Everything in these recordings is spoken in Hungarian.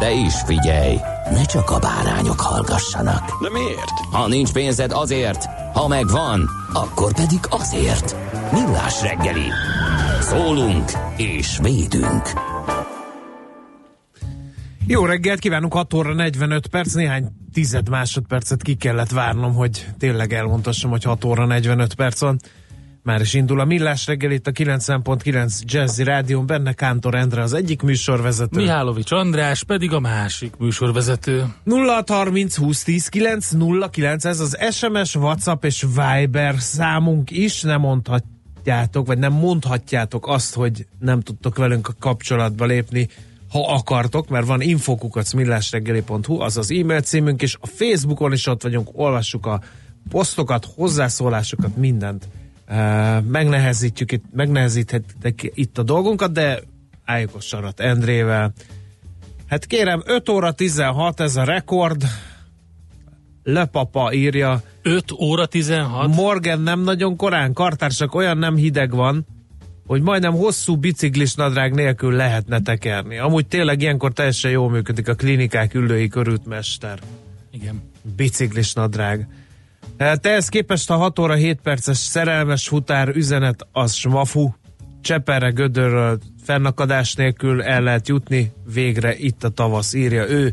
De is figyelj, ne csak a bárányok hallgassanak. De miért? Ha nincs pénzed azért, ha megvan, akkor pedig azért. Millás reggeli. Szólunk és védünk. Jó reggelt kívánunk, 6 óra 45 perc, néhány tized másodpercet ki kellett várnom, hogy tényleg elmondhassam, hogy 6 óra 45 perc van. Már is indul a Millás reggel itt a 90.9 Jazzy Rádión, benne Kántor Endre az egyik műsorvezető. Mihálovics András pedig a másik műsorvezető. 0630 2010 909, ez az SMS, WhatsApp és Viber számunk is, nem mondhatjátok, vagy nem mondhatjátok azt, hogy nem tudtok velünk a kapcsolatba lépni, ha akartok, mert van infokukacmillásreggeli.hu, az az e-mail címünk, és a Facebookon is ott vagyunk, olvassuk a posztokat, hozzászólásokat, mindent. Megnehezítjük itt, megnehezíthetek itt a dolgunkat, de álljuk a sarat Endrével. Hát kérem, 5 óra 16, ez a rekord. Lepapa írja. 5 óra 16? Morgan nem nagyon korán, kartársak olyan nem hideg van, hogy majdnem hosszú biciklis nadrág nélkül lehetne tekerni. Amúgy tényleg ilyenkor teljesen jól működik a klinikák ülői körültmester. Igen. Biciklis nadrág. Te ezt képest a 6 óra 7 perces szerelmes futár üzenet az smafu. Cseperre gödörről fennakadás nélkül el lehet jutni, végre itt a tavasz, írja ő.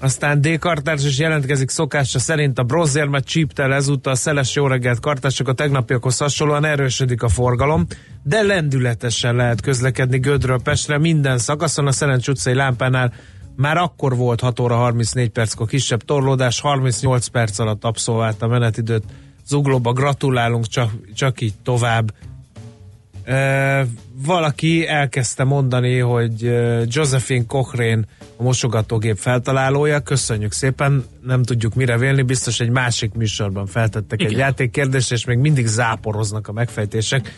Aztán D. Kartárs is jelentkezik szokása szerint a bronzérmet csíptel ezúttal szeles jó reggelt kartások a tegnapiakhoz hasonlóan erősödik a forgalom, de lendületesen lehet közlekedni Gödről Pestre minden szakaszon a Szerencs utcai lámpánál már akkor volt 6 óra 34 perckor kisebb torlódás, 38 perc alatt abszolvált a menetidőt. Zuglóba gratulálunk, csak, csak így tovább. E, valaki elkezdte mondani, hogy Josephine Cochrane a mosogatógép feltalálója. Köszönjük szépen, nem tudjuk mire vélni, biztos egy másik műsorban feltettek Igen. egy játékkérdést, és még mindig záporoznak a megfejtések.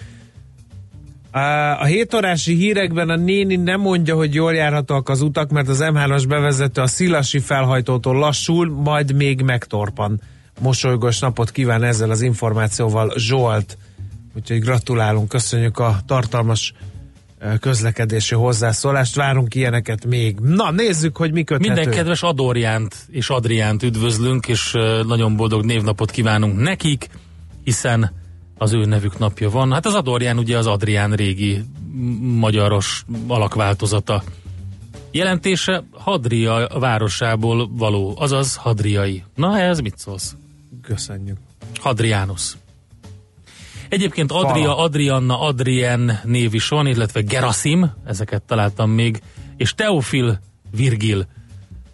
A 7 órási hírekben a néni nem mondja, hogy jól járhatóak az utak, mert az M3-as bevezető a Szilasi felhajtótól lassul, majd még megtorpan. Mosolygós napot kíván ezzel az információval Zsolt. Úgyhogy gratulálunk, köszönjük a tartalmas közlekedési hozzászólást, várunk ilyeneket még. Na, nézzük, hogy mi köthető. Minden kedves Adorjánt és Adriánt üdvözlünk, és nagyon boldog névnapot kívánunk nekik, hiszen az ő nevük napja van. Hát az Adorján ugye az Adrián régi magyaros alakváltozata. Jelentése Hadria városából való, azaz Hadriai. Na, ez mit szólsz? Köszönjük. Hadrianus. Egyébként Adria, Adrianna, Adrien név is van, illetve Gerasim, ezeket találtam még, és Teofil Virgil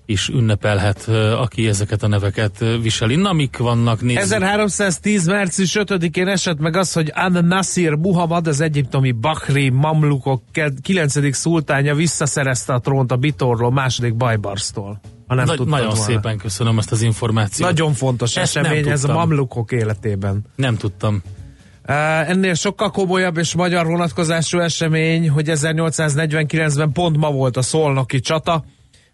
is ünnepelhet, aki ezeket a neveket viseli. Na, mik vannak? Nézzük. 1310. március 5-én esett meg az, hogy An Nasir Muhammad, az egyiptomi Bakri Mamlukok 9. szultánya visszaszerezte a trónt a Bitorról második Bajbarsztól. Ha nem Na, nagyon volna. szépen köszönöm ezt az információt. Nagyon fontos ezt esemény ez a Mamlukok életében. Nem tudtam. Uh, ennél sokkal komolyabb és magyar vonatkozású esemény, hogy 1849-ben pont ma volt a szolnoki csata,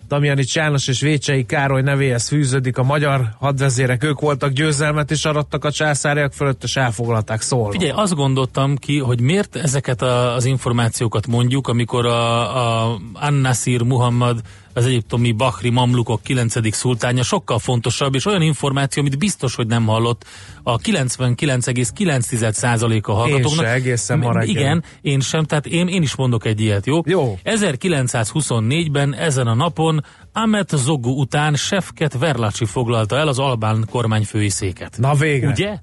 Damjani János és Vécsei Károly nevéhez fűződik a magyar hadvezérek, ők voltak győzelmet és arattak a császáriak fölött, és elfoglalták szólva. Figyelj, azt gondoltam ki, hogy miért ezeket az információkat mondjuk, amikor a, a Annasir Muhammad az egyiptomi Bahri Mamlukok 9. szultánja sokkal fontosabb, és olyan információ, amit biztos, hogy nem hallott a 99,9%-a hallgatóknak. Én se, egészen ma reggel. Igen, én sem, tehát én, én is mondok egy ilyet, jó? Jó. 1924-ben ezen a napon Ahmet Zogu után Sefket Verlacsi foglalta el az albán kormányfői széket. Na végre. Ugye?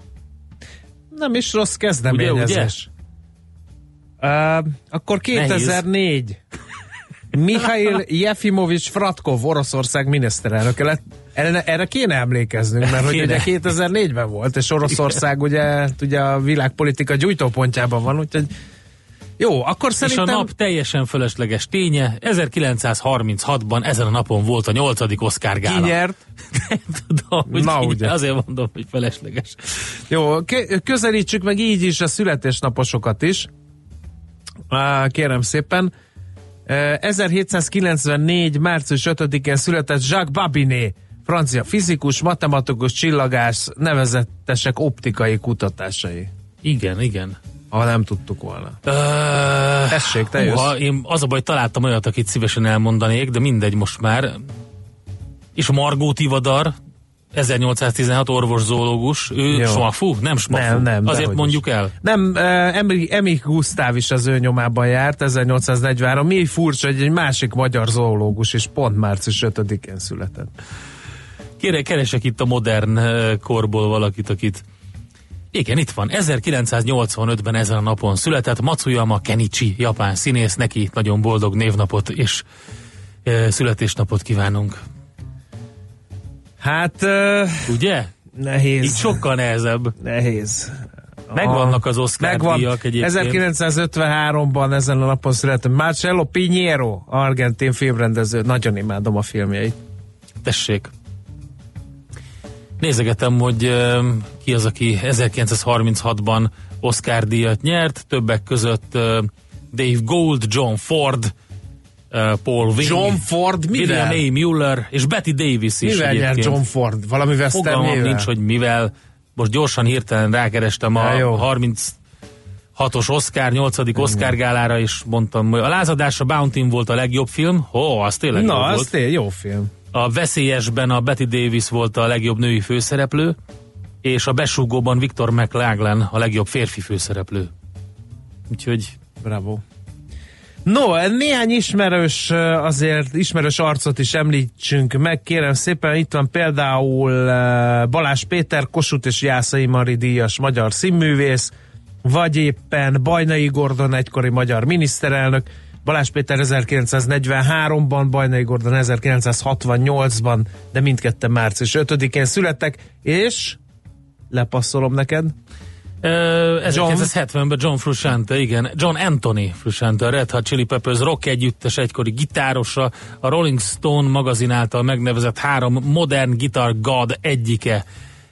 Nem is rossz kezdeményezés. Uh, akkor 2004. Mikhail Jefimovics Fratkov, Oroszország miniszterelnöke lett. Erre, erre kéne emlékeznünk, mert hogy ugye 2004-ben volt, és Oroszország ugye, ugye a világpolitika gyújtópontjában van, úgyhogy jó, akkor És szerintem... a nap teljesen fölösleges ténye, 1936-ban ezen a napon volt a nyolcadik Oscar gála. Ki nyert? Nem tudom, hogy Na, ki ugye. azért mondom, hogy felesleges. Jó, közelítsük meg így is a születésnaposokat is. Kérem szépen. Eh, 1794. március 5-én született Jacques Babinet, francia fizikus, matematikus, csillagász, nevezetesek optikai kutatásai. Igen, igen. Ha nem tudtuk volna. Uh, Tessék, te jössz. én az a baj, találtam olyat, akit szívesen elmondanék, de mindegy most már. És Margó Tivadar, 1816 orvos zoológus, ő Jó. smafu, nem smafu. Nem, nem, Azért mondjuk is. el. Nem, eh, Emil, Emil Gusztáv is az ő nyomában járt, 1843. Mi furcsa, hogy egy másik magyar zoológus is pont március 5-én született. Kére, keresek itt a modern eh, korból valakit, akit igen, itt van. 1985-ben ezen a napon született Matsuyama Kenichi, japán színész, neki nagyon boldog névnapot és e, születésnapot kívánunk. Hát, uh, Ugye? nehéz. Itt sokkal nehezebb. Nehéz. Megvannak az Oscar Megvan. díjak egyébként. 1953-ban ezen a napon született Marcello Pinheiro, argentin filmrendező. Nagyon imádom a filmjeit. Tessék. Nézegetem, hogy ö, ki az, aki 1936-ban Oscar díjat nyert, többek között ö, Dave Gold, John Ford, Paul Wing, John Ford William mivel? A. Mueller és Betty Davis is Mivel nyert. John Ford? Valami Fogalmam nincs, hogy mivel. Most gyorsan hirtelen rákerestem a Ja, jó. 36-os Oscar, 8. Oscar gálára, és mondtam, hogy a lázadás a Bounty volt a legjobb film. Ó, az tényleg jó Na, az volt. tényleg jó film. A Veszélyesben a Betty Davis volt a legjobb női főszereplő, és a Besúgóban Victor McLaglen a legjobb férfi főszereplő. Úgyhogy Bravo. No, néhány ismerős, azért ismerős arcot is említsünk meg, kérem szépen, itt van például Balázs Péter, Kossuth és Jászai Mari díjas magyar színművész, vagy éppen Bajnai Gordon egykori magyar miniszterelnök, Balázs Péter 1943-ban, Bajnai Gordon 1968-ban, de mindketten március 5-én születtek, és lepasszolom neked, 1970-ben John Frusciante, igen, John Anthony Frusciante, a Red Hot Chili Peppers rock együttes egykori gitárosa, a Rolling Stone magazin által megnevezett három modern guitar god egyike,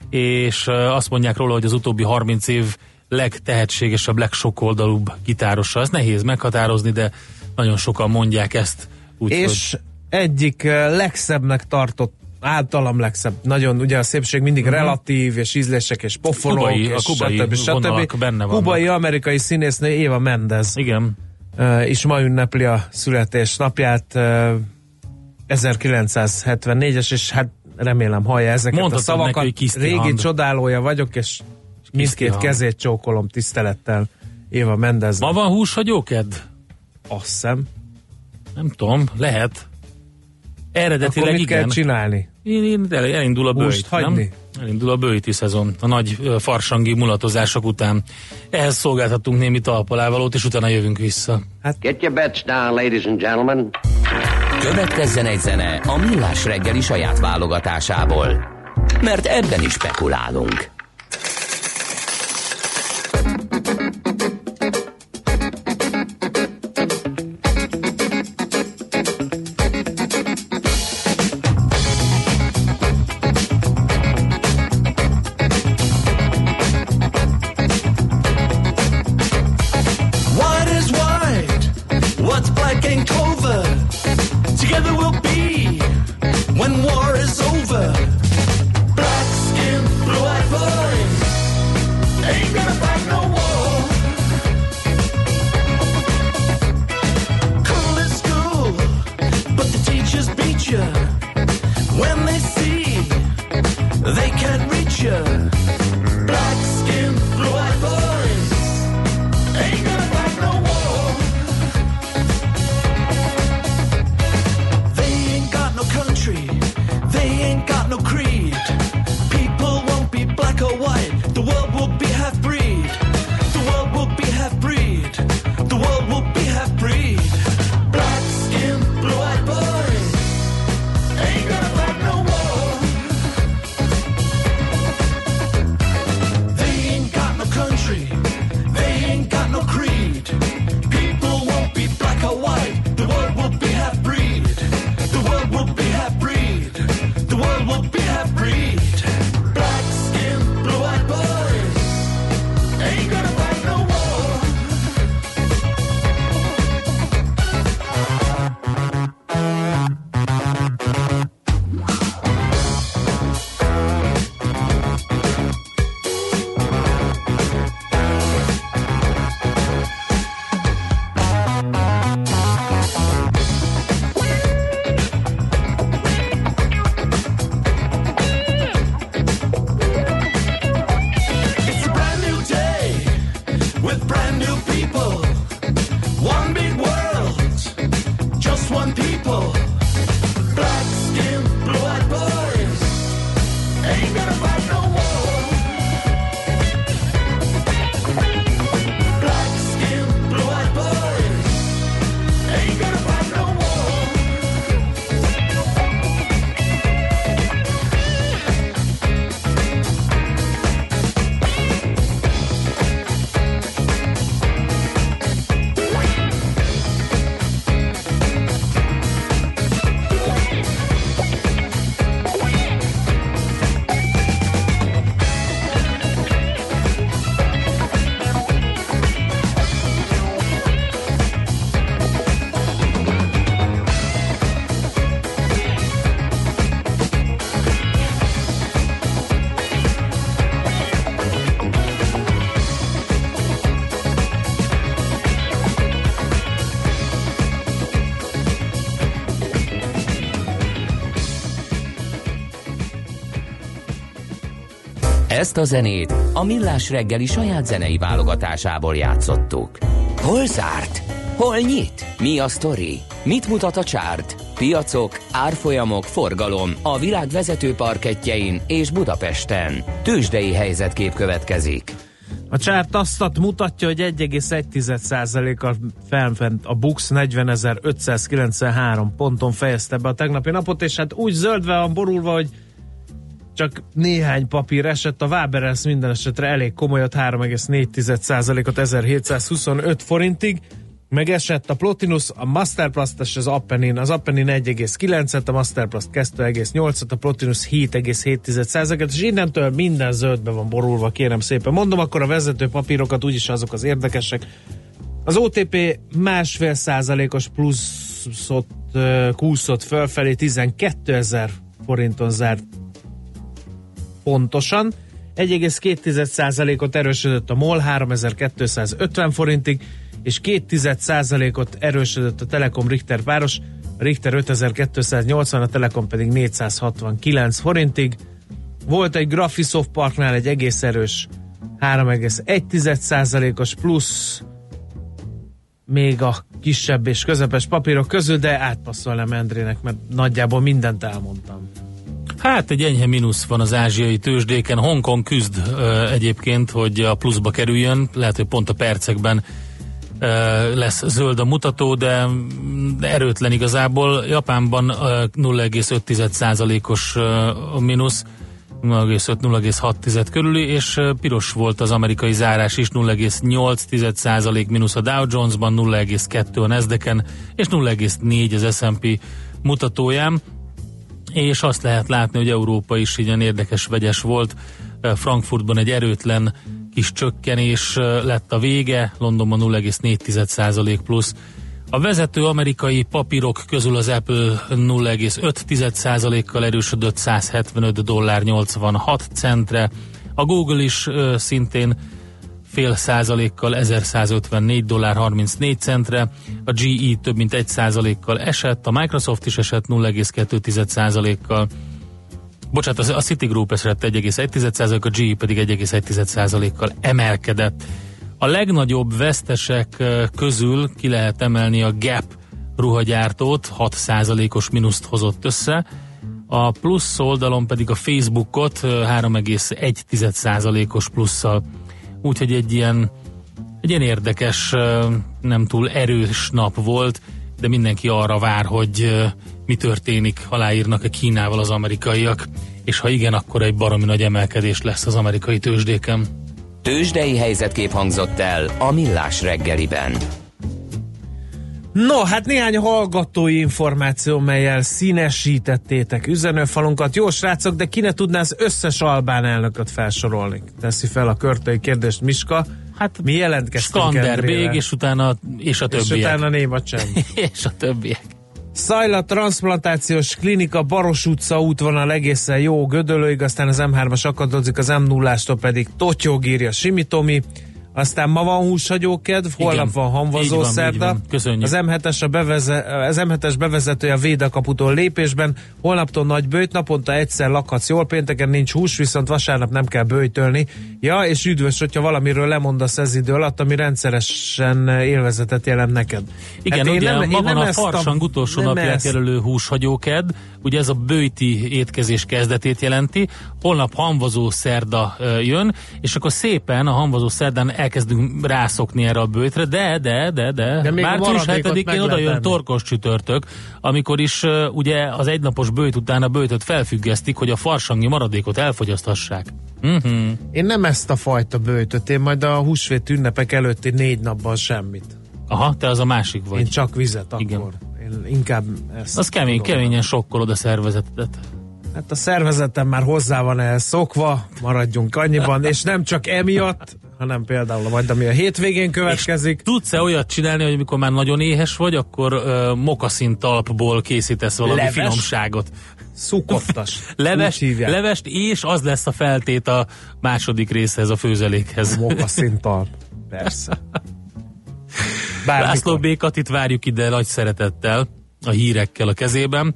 és azt mondják róla, hogy az utóbbi 30 év legtehetségesebb, legsokoldalúbb gitárosa. Ez nehéz meghatározni, de nagyon sokan mondják ezt. Úgyhogy és egyik eh, legszebbnek tartott általam legszebb. Nagyon, ugye a szépség mindig uh-huh. relatív, és ízlések, és pofonok, Kubai- a és kubai stb. stb. benne vannak. Kubai amerikai színésznő Éva Mendez igen, uh, is ma ünnepli a születésnapját. Uh, 1974-es, és hát remélem hallja ezeket Mondhatod a szavakat. neki, Kiszti Régi Hand. csodálója vagyok, és mindkét Hand. kezét csókolom tisztelettel Éva Mendez. ma van húshagyóked? Azt hiszem. Nem tudom, lehet. Akkor Eredetileg mit kell igen. csinálni? Én, én, el- elindul a Húst bőjt, hagyni? nem? Elindul a bőjti szezon, a nagy farsangi mulatozások után. Ehhez szolgáltattunk némi talpalávalót, és utána jövünk vissza. Get your bets down, ladies and gentlemen. Következzen egy zene a Millás reggeli saját válogatásából. Mert ebben is spekulálunk. Ezt a zenét a Millás reggeli saját zenei válogatásából játszottuk. Hol zárt? Hol nyit? Mi a sztori? Mit mutat a csárt? Piacok, árfolyamok, forgalom a világ vezető parketjein és Budapesten. Tősdei helyzetkép következik. A csárt azt mutatja, hogy 1,1%-kal felfent a Bux 40.593 ponton fejezte be a tegnapi napot, és hát úgy zöldve van borulva, hogy csak néhány papír esett, a Waberers minden esetre elég komolyat, 3,4%-ot 1725 forintig, meg esett a Plotinus, a Masterplast és az Appenin. Az Appenin 1,9-et, a Masterplast 2,8-et, a Plotinus 7,7%-et, és innentől minden zöldbe van borulva, kérem szépen. Mondom, akkor a vezető papírokat, úgyis azok az érdekesek. Az OTP másfél százalékos pluszot kúszott fölfelé, 12 ezer forinton zárt pontosan. 1,2%-ot erősödött a MOL 3250 forintig, és 2%-ot erősödött a Telekom Richter páros, a Richter 5280, a Telekom pedig 469 forintig. Volt egy Graphisoft Parknál egy egész erős 3,1%-os plusz, még a kisebb és közepes papírok közül, de átpasszolnám Endrének, mert nagyjából mindent elmondtam. Hát egy enyhe mínusz van az ázsiai tőzsdéken. Hongkong küzd ö, egyébként, hogy a pluszba kerüljön. Lehet, hogy pont a percekben lesz zöld a mutató, de, erőtlen igazából. Japánban ö, 0,5%-os ö, a mínusz. 0,5-0,6 körüli, és piros volt az amerikai zárás is, 0,8% mínusz a Dow Jonesban, 0,2 a Nasdaqen, és 0,4 az S&P mutatóján és azt lehet látni, hogy Európa is ilyen érdekes, vegyes volt. Frankfurtban egy erőtlen kis csökkenés lett a vége, Londonban 0,4% plusz. A vezető amerikai papírok közül az Apple 0,5%-kal erősödött 175 dollár 86 centre, a Google is szintén fél százalékkal 1154 dollár 34 centre, a GE több mint egy százalékkal esett, a Microsoft is esett 0,2 százalékkal, bocsánat, az- a Citigroup esett 1,1%, a GE pedig 1,1%-kal emelkedett. A legnagyobb vesztesek közül ki lehet emelni a Gap ruhagyártót, 6%-os mínuszt hozott össze, a plusz oldalon pedig a Facebookot ö, 3,1%-os plusszal. Úgyhogy egy ilyen, egy ilyen érdekes, nem túl erős nap volt, de mindenki arra vár, hogy mi történik, aláírnak-e Kínával az amerikaiak, és ha igen, akkor egy baromi nagy emelkedés lesz az amerikai tőzsdéken. Tőzsdei helyzetkép hangzott el a Millás reggeliben. No, hát néhány hallgatói információ, melyel színesítettétek üzenőfalunkat. Jó srácok, de ki ne tudná az összes Albán elnököt felsorolni? Teszi fel a körtői kérdést Miska. Hát Mi jelentkeztünk Skanderbég, Endrére. és utána és a és többiek. utána néma csend. és a többiek. Szajla transplantációs klinika Baros utca útvonal egészen jó Gödöllőig, aztán az M3-as akadozik, az M0-ástól pedig Totyog írja Simitomi, aztán ma van húshagyókedv, holnap van hamvazó van, szerda. van. Az M7-es, a beveze, az M7-es bevezetője a Védakaputól lépésben, holnaptól nagy bőjt, naponta egyszer lakhatsz jól, pénteken nincs hús, viszont vasárnap nem kell bőjtölni. Ja, és üdvös, hogyha valamiről lemondasz ez idő alatt, ami rendszeresen élvezetet jelent neked. Igen, Hát én ugye nem- a farsang utolsó napját jelölő húshagyóked, ugye ez a bőti étkezés kezdetét jelenti, holnap hamvazó szerda jön, és akkor szépen a hamvazó szerdán elkezdünk rászokni erre a bőtre, de, de, de, de, De március maradékot 7-én meg oda jön torkos csütörtök, amikor is ö, ugye az egynapos bőjt után a bőtöt felfüggesztik, hogy a farsangi maradékot elfogyaszthassák. Uh-huh. Én nem ezt a fajta bőtöt, én majd a húsvét ünnepek előtti négy napban semmit. Aha, te az a másik vagy. Én csak vizet akkor. Igen. Én inkább ezt. Az kemény, tudom. keményen sokkolod a szervezetet. Hát a szervezetem már hozzá van ehhez szokva, maradjunk annyiban, és nem csak emiatt, hanem például majd ami a hétvégén következik. Tudsz-e olyat csinálni, hogy amikor már nagyon éhes vagy, akkor uh, mokaszin talpból készítesz valami Leves? finomságot? Szukottas. Leves, Úgy hívják. levest, és az lesz a feltét a második részhez, a főzelékhez. Mokaszintal. Persze. Bármikor. László Békat itt várjuk ide nagy szeretettel, a hírekkel a kezében.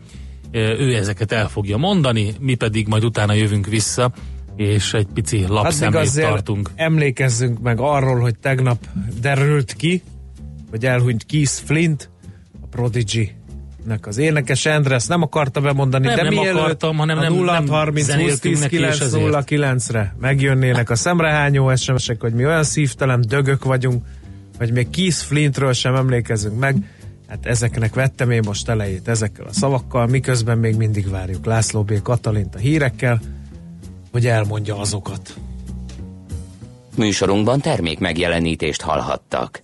Ő ezeket el fogja mondani, mi pedig majd utána jövünk vissza, és egy pici lapszemlét tartunk. emlékezzünk meg arról, hogy tegnap derült ki, hogy elhunyt Keith Flint, a Prodigy nek az énekes Endre, ezt nem akarta bemondani, Nem, de nem mielőtt akartam, hanem a nem- 0 nem 30 20 zenéltünk 10 neki, és 9 ezért. 0 9-re megjönnének a szemrehányó SMS-ek, hogy mi olyan szívtelen dögök vagyunk, hogy még Keith Flintről sem emlékezünk meg. Hát ezeknek vettem én most elejét ezekkel a szavakkal, miközben még mindig várjuk László B. Katalint a hírekkel, hogy elmondja azokat. Műsorunkban termék megjelenítést hallhattak.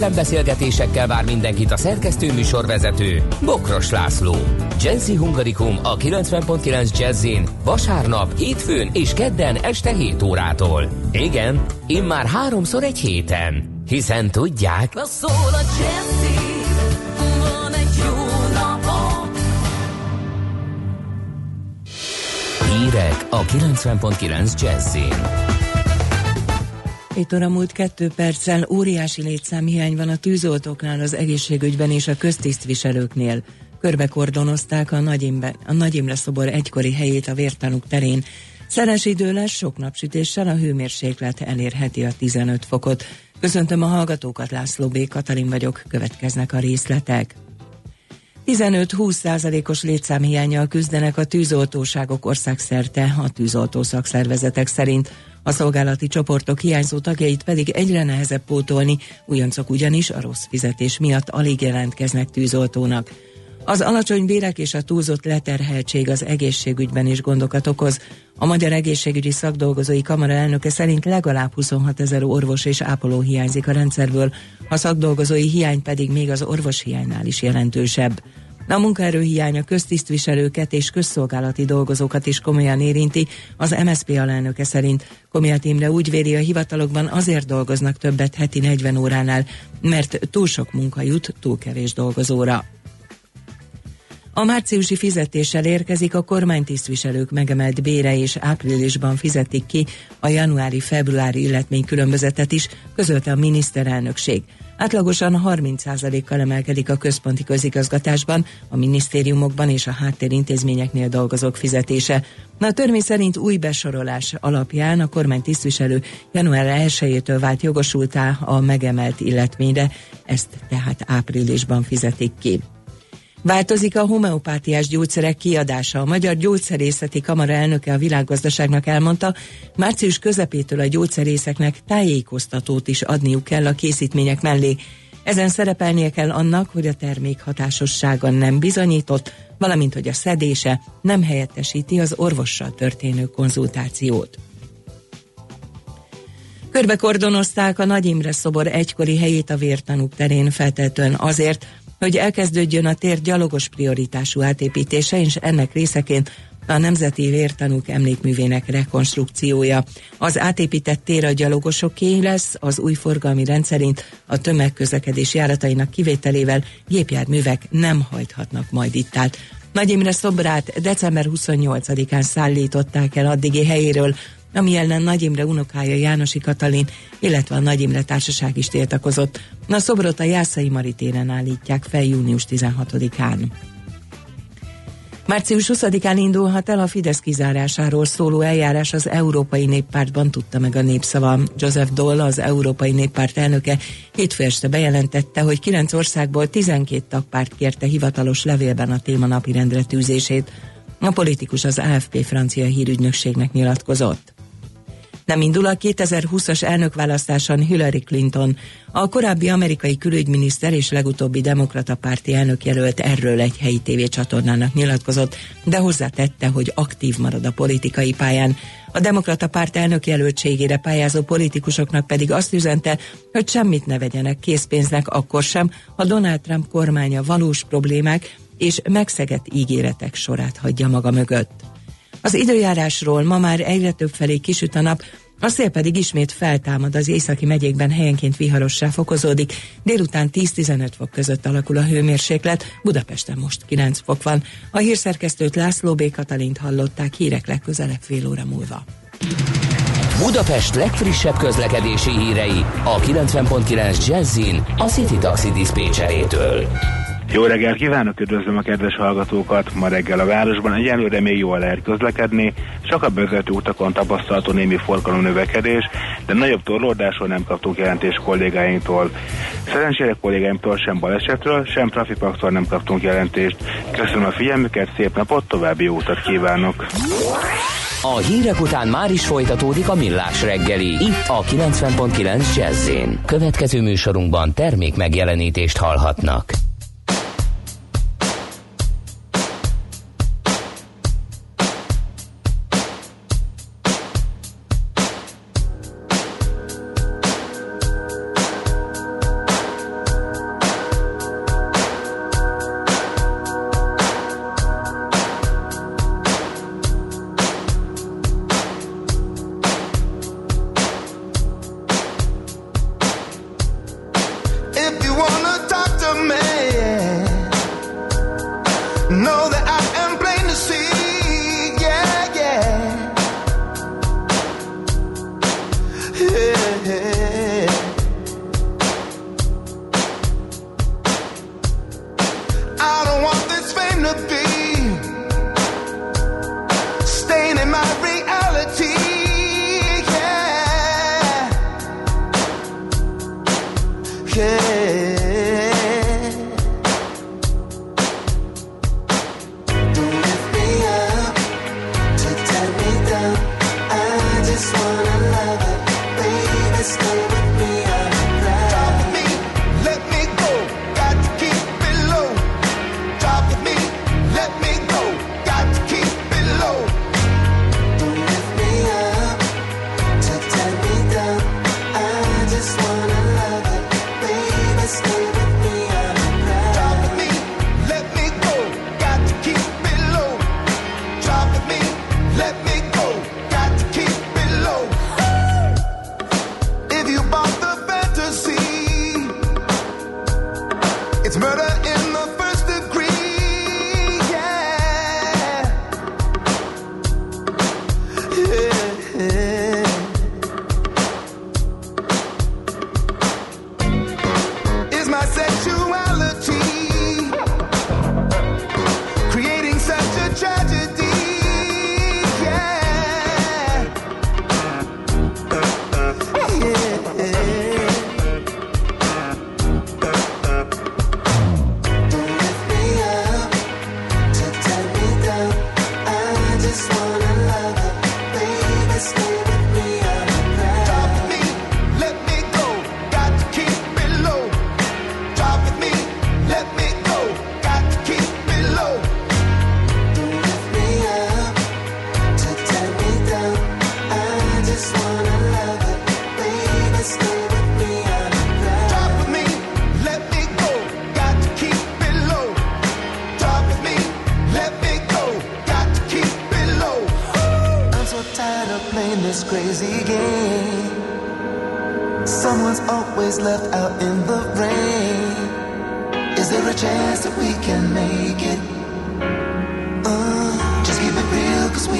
beszélgetésekkel vár mindenkit a szerkesztő műsorvezető Bokros László. Jazzy Hungarikum a 90.9 Jazzin vasárnap, hétfőn és kedden este 7 órától. Igen, immár háromszor egy héten. Hiszen tudják, Na szól a Jazzy, hírek a 90.9 Jazzin. 7 óra múlt kettő perccel óriási létszámhiány van a tűzoltóknál, az egészségügyben és a köztisztviselőknél. Körbekordonozták a Nagy, a Nagy Imre szobor egykori helyét a vértanúk terén. Szeres idő lesz, sok napsütéssel a hőmérséklet elérheti a 15 fokot. Köszöntöm a hallgatókat, László B. Katalin vagyok, következnek a részletek. 15-20 százalékos létszámhiányjal küzdenek a tűzoltóságok országszerte a tűzoltó szakszervezetek szerint. A szolgálati csoportok hiányzó tagjait pedig egyre nehezebb pótolni, újoncok ugyanis a rossz fizetés miatt alig jelentkeznek tűzoltónak. Az alacsony bérek és a túlzott leterheltség az egészségügyben is gondokat okoz. A Magyar Egészségügyi Szakdolgozói Kamara elnöke szerint legalább 26 ezer orvos és ápoló hiányzik a rendszerből, a szakdolgozói hiány pedig még az orvos hiánynál is jelentősebb. De a munkaerőhiány a köztisztviselőket és közszolgálati dolgozókat is komolyan érinti, az MSZP alelnöke szerint. Komiát Imre úgy véli, a hivatalokban azért dolgoznak többet heti 40 óránál, mert túl sok munka jut túl kevés dolgozóra. A márciusi fizetéssel érkezik a kormánytisztviselők megemelt bére és áprilisban fizetik ki a januári-februári illetmény különbözetet is, közölte a miniszterelnökség. Átlagosan 30%-kal emelkedik a központi közigazgatásban, a minisztériumokban és a háttérintézményeknél dolgozók fizetése. Na, a törvény szerint új besorolás alapján a kormány tisztviselő január 1-től vált jogosultá a megemelt illetményre, ezt tehát áprilisban fizetik ki. Változik a homeopátiás gyógyszerek kiadása. A Magyar Gyógyszerészeti Kamara elnöke a világgazdaságnak elmondta, március közepétől a gyógyszerészeknek tájékoztatót is adniuk kell a készítmények mellé. Ezen szerepelnie kell annak, hogy a termék hatásossága nem bizonyított, valamint hogy a szedése nem helyettesíti az orvossal történő konzultációt. Körbekordonozták a Nagy Imre szobor egykori helyét a vértanúk terén feltetően azért, hogy elkezdődjön a tér gyalogos prioritású átépítése, és ennek részeként a Nemzeti Vértanúk emlékművének rekonstrukciója. Az átépített tér a gyalogosoké lesz, az új forgalmi rendszerint a tömegközlekedés járatainak kivételével gépjárművek nem hajthatnak majd itt át. Nagy Imre szobrát december 28-án szállították el addigi helyéről, ami ellen Nagy Imre unokája Jánosi Katalin, illetve a Nagy Imre társaság is tiltakozott. A szobrot a Jászai Maritéren állítják fel június 16-án. Március 20-án indulhat el a Fidesz kizárásáról szóló eljárás az Európai Néppártban, tudta meg a népszava. Joseph Doll, az Európai Néppárt elnöke hétfő este bejelentette, hogy kilenc országból 12 tagpárt kérte hivatalos levélben a téma napirendre tűzését. A politikus az AFP francia hírügynökségnek nyilatkozott. Nem indul a 2020-as elnökválasztáson Hillary Clinton. A korábbi amerikai külügyminiszter és legutóbbi demokrata párti elnökjelölt erről egy helyi tévécsatornának nyilatkozott, de hozzátette, hogy aktív marad a politikai pályán. A demokrata párt elnökjelöltségére pályázó politikusoknak pedig azt üzente, hogy semmit ne vegyenek készpénznek akkor sem, ha Donald Trump kormánya valós problémák és megszegett ígéretek sorát hagyja maga mögött. Az időjárásról ma már egyre több felé kisüt a nap, a szél pedig ismét feltámad az északi megyékben helyenként viharossá fokozódik, délután 10-15 fok között alakul a hőmérséklet, Budapesten most 9 fok van. A hírszerkesztőt László B. Katalint hallották hírek legközelebb fél óra múlva. Budapest legfrissebb közlekedési hírei a 90.9 Jazzin a City Taxi Dispécsejétől. Jó reggelt kívánok, üdvözlöm a kedves hallgatókat! Ma reggel a városban egyelőre még jól lehet közlekedni, csak a vezető utakon tapasztalható némi forgalom növekedés, de nagyobb torlódásról nem kaptunk jelentést kollégáinktól. Szerencsére kollégáimtól sem balesetről, sem trafipaktól nem kaptunk jelentést. Köszönöm a figyelmüket, szép napot, további jó utat kívánok! A hírek után már is folytatódik a millás reggeli, itt a 90.9 Jazzin. Következő műsorunkban termék megjelenítést hallhatnak.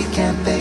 We can't fake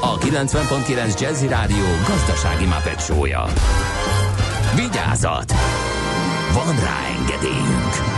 a 90.9 Jazzy Rádió gazdasági mapetsója. Vigyázat! Van rá engedélyünk!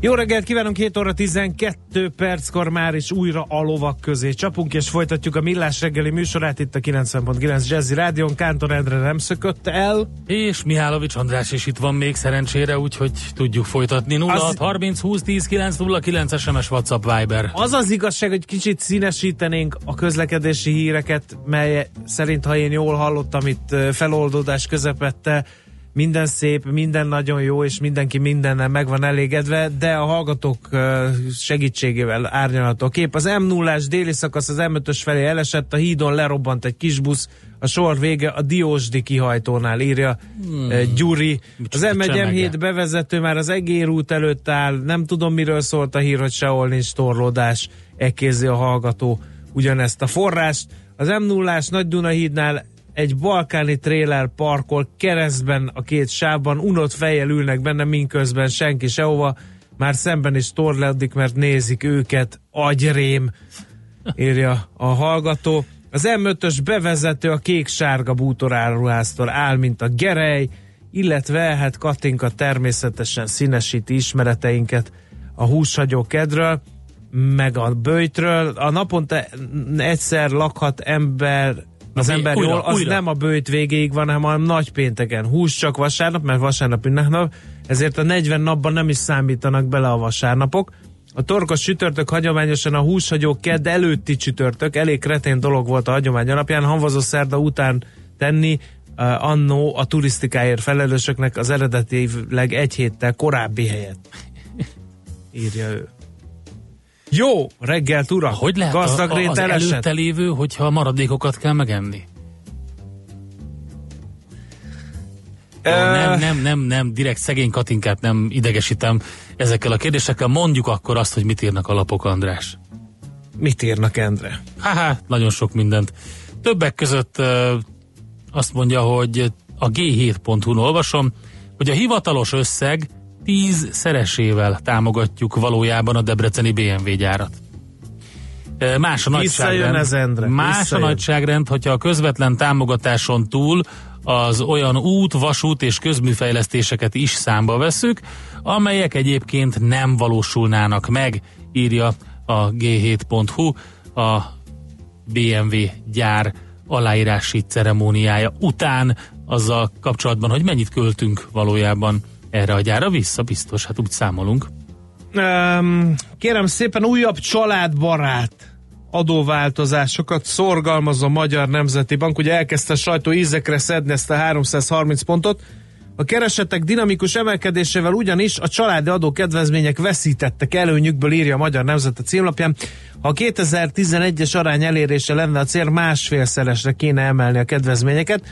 Jó reggelt kívánunk, 7 óra 12 perckor már is újra a lovak közé csapunk, és folytatjuk a Millás reggeli műsorát itt a 90.9 Jazzy Rádion. Kántor Endre nem szökött el. És Mihálovics András is itt van még szerencsére, úgyhogy tudjuk folytatni. 0 Az- 30 20 10 909 SMS WhatsApp Viber. Az az igazság, hogy kicsit színesítenénk a közlekedési híreket, mely szerint, ha én jól hallottam, itt feloldódás közepette, minden szép, minden nagyon jó, és mindenki mindennel meg van elégedve, de a hallgatók segítségével árnyalható a kép. Az m 0 déli szakasz az M5-ös felé elesett, a hídon lerobbant egy kis busz, a sor vége a Diósdi kihajtónál írja hmm. Gyuri. Az Micsoda M1 csemege. M7 bevezető már az Egér út előtt áll, nem tudom miről szólt a hír, hogy sehol nincs torlódás, ekézi a hallgató ugyanezt a forrást. Az m 0 Nagy Duna hídnál egy balkáni trailer parkol keresztben a két sávban, unott fejjel ülnek benne, minközben senki sehova, már szemben is torlódik, mert nézik őket, agyrém, írja a hallgató. Az M5-ös bevezető a kék-sárga bútoráruháztól áll, mint a gerej, illetve hát Katinka természetesen színesíti ismereteinket a húshagyó kedről. meg a bőjtről. A naponta egyszer lakhat ember az ember újra, jól, az újra. nem a bőjt végéig van, hanem a nagy pénteken. Hús csak vasárnap, mert vasárnap ünnepnap, ezért a 40 napban nem is számítanak bele a vasárnapok. A torkos csütörtök hagyományosan a húshagyó kedd előtti csütörtök, elég kretén dolog volt a hagyomány alapján, havazó szerda után tenni uh, annó a turisztikáért felelősöknek az eredetileg egy héttel korábbi helyet. Írja ő. Jó, reggelt ura! Hogy lehet Gazdag a, az előtte lévő, hogyha a maradékokat kell megenni? Ö, Nem, nem, nem, nem, direkt szegény Katinkát nem idegesítem ezekkel a kérdésekkel. Mondjuk akkor azt, hogy mit írnak a lapok, András. Mit írnak, Endre? Haha, nagyon sok mindent. Többek között azt mondja, hogy a G7.hu-n olvasom, hogy a hivatalos összeg 10 szeresével támogatjuk valójában a debreceni BMW gyárat. Ö, Más a nagyságrend. ez, Endre, Más visszajön. a nagyságrend, hogyha a közvetlen támogatáson túl az olyan út, vasút és közműfejlesztéseket is számba veszük, amelyek egyébként nem valósulnának meg, írja a G7.hu a BMW gyár aláírási ceremóniája után azzal kapcsolatban, hogy mennyit költünk valójában erre a gyára vissza, biztos, hát úgy számolunk. Um, kérem szépen újabb családbarát adóváltozásokat szorgalmaz a Magyar Nemzeti Bank. Ugye elkezdte a sajtó ízekre szedni ezt a 330 pontot. A keresetek dinamikus emelkedésével ugyanis a családi adókedvezmények veszítettek előnyükből, írja a Magyar Nemzet a címlapján. Ha a 2011-es arány elérése lenne a cél, másfélszeresre kéne emelni a kedvezményeket.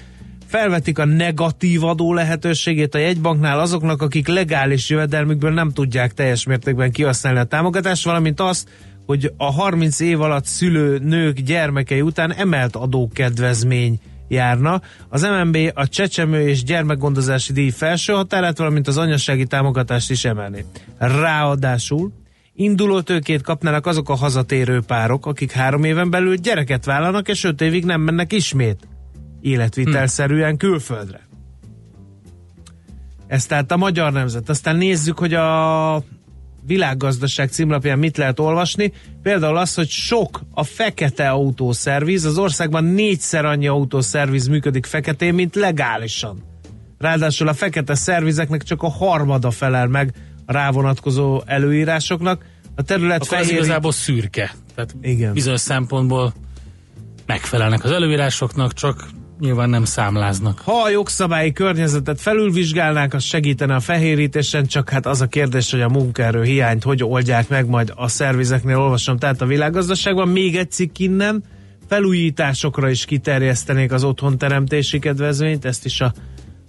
Felvetik a negatív adó lehetőségét a jegybanknál azoknak, akik legális jövedelmükből nem tudják teljes mértékben kihasználni a támogatást, valamint azt, hogy a 30 év alatt szülő nők gyermekei után emelt adókedvezmény járna. Az MNB a csecsemő és gyermekgondozási díj felső határát, valamint az anyasági támogatást is emelni. Ráadásul induló tőkét kapnának azok a hazatérő párok, akik három éven belül gyereket vállalnak, és öt évig nem mennek ismét életvitelszerűen külföldre. Ez tehát a magyar nemzet. Aztán nézzük, hogy a világgazdaság címlapján mit lehet olvasni. Például az, hogy sok a fekete autószerviz, az országban négyszer annyi autószerviz működik feketén, mint legálisan. Ráadásul a fekete szervizeknek csak a harmada felel meg a rávonatkozó előírásoknak. A terület Akkor fehér... igazából szürke. Tehát Igen. bizonyos szempontból megfelelnek az előírásoknak, csak nyilván nem számláznak. Ha a jogszabályi környezetet felülvizsgálnák, az segítene a fehérítésen, csak hát az a kérdés, hogy a munkaerő hiányt hogy oldják meg majd a szervizeknél, olvasom tehát a világgazdaságban. Még egy cikk innen, felújításokra is kiterjesztenék az otthonteremtési kedvezményt, ezt is a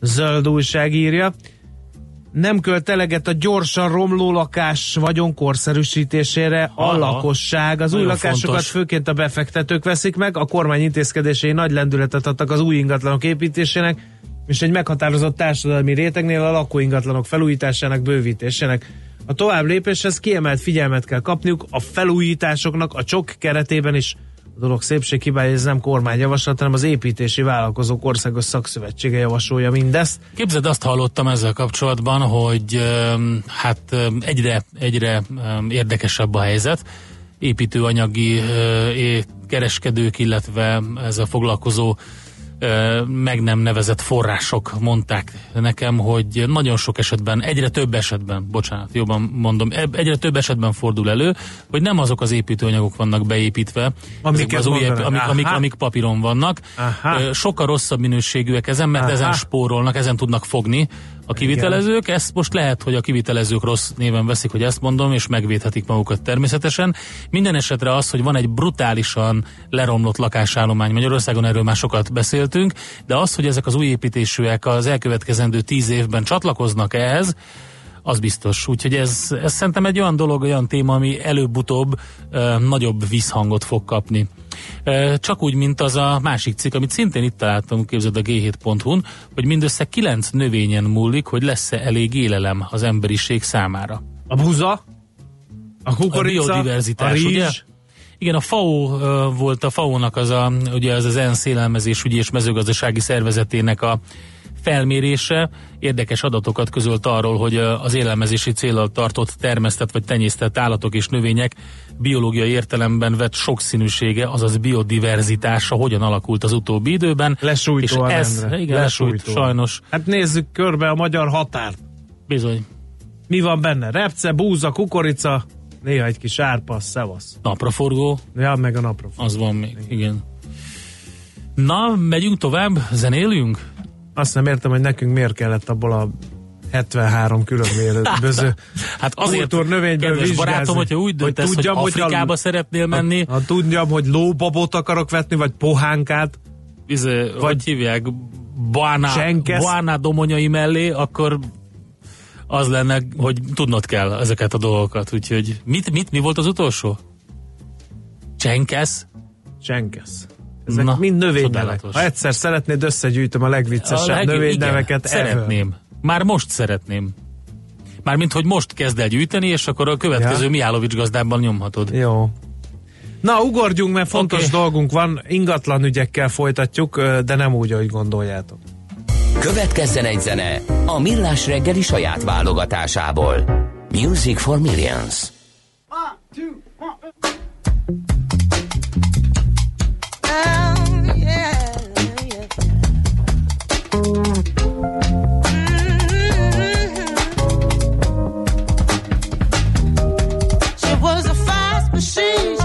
zöld újság írja. Nem költ eleget a gyorsan romló lakás vagyon korszerűsítésére a Aha. lakosság. Az új lakásokat fontos. főként a befektetők veszik meg, a kormány intézkedései nagy lendületet adtak az új ingatlanok építésének, és egy meghatározott társadalmi rétegnél a lakóingatlanok felújításának, bővítésének. A tovább lépéshez kiemelt figyelmet kell kapniuk a felújításoknak a csok keretében is. A dolog szépség hibája, ez nem kormányjavaslat, hanem az építési vállalkozók országos szakszövetsége javasolja mindezt. Képzeld, azt hallottam ezzel kapcsolatban, hogy hát egyre, egyre érdekesebb a helyzet. Építőanyagi é- kereskedők, illetve ezzel foglalkozó ö, meg nem nevezett források mondták nekem, hogy nagyon sok esetben, egyre több esetben, bocsánat, jobban mondom, egyre több esetben fordul elő, hogy nem azok az építőanyagok vannak beépítve, Amiket az új, mondanak. amik, amik, amik papíron vannak, Aha. Sokkal rosszabb minőségűek ezen, mert Aha. ezen spórolnak, ezen tudnak fogni a kivitelezők. Ezt most lehet, hogy a kivitelezők rossz néven veszik, hogy ezt mondom, és megvédhetik magukat természetesen. Minden esetre az, hogy van egy brutálisan leromlott lakásállomány Magyarországon, erről már sokat beszéltünk, de az, hogy ezek az új építésűek az elkövetkezendő tíz évben csatlakoznak ehhez, az biztos. Úgyhogy ez, ez szerintem egy olyan dolog, olyan téma, ami előbb-utóbb ö, nagyobb visszhangot fog kapni. Csak úgy, mint az a másik cikk, amit szintén itt találtam, képzeld a g7.hu-n, hogy mindössze kilenc növényen múlik, hogy lesz-e elég élelem az emberiség számára. A buza, a A kukorica, biodiverzitás, a rizs, ugye? Igen, a FAO volt a FAO-nak az a, ugye az az ENSZ élelmezésügyi és mezőgazdasági szervezetének a felmérése érdekes adatokat közölt arról, hogy az élelmezési célral tartott termesztett vagy tenyésztett állatok és növények biológiai értelemben vett sokszínűsége, azaz biodiverzitása hogyan alakult az utóbbi időben. Lesújtó és ez, rendre. igen, lesújt, sajnos. Hát nézzük körbe a magyar határt. Bizony. Mi van benne? Repce, búza, kukorica, néha egy kis árpa, szevasz. Napraforgó, Ja, meg a napra. az van még, igen. Na, megyünk tovább, zenélünk? Azt nem értem, hogy nekünk miért kellett abból a 73 különböző Hát azért, növényből kedves barátom, hogyha úgy döntesz, hogy, tudjam, hogy Afrikába szeretnél menni, Ha, ha tudjam, hogy lóbabot akarok vetni, vagy pohánkát, izé, vagy hívják, Boana, Csenkesz? Boana domonyai mellé, akkor az lenne, hogy tudnod kell ezeket a dolgokat. Úgyhogy mit, mit, mi volt az utolsó? Csenkesz? csenkesz. Ezek Na, mind növénynevek. Ha egyszer szeretnéd, összegyűjtöm a legviccesebb leg- növényneveket igen, ever. Szeretném. Már most szeretném. Mármint, hogy most kezd el gyűjteni, és akkor a következő Ja. Mihálovics gazdában nyomhatod. Jó. Na, ugorjunk, mert fontos Oké. dolgunk van. Ingatlan ügyekkel folytatjuk, de nem úgy, ahogy gondoljátok. Következzen egy zene a Millás reggeli saját válogatásából. Music for Millions. Was a fast machine.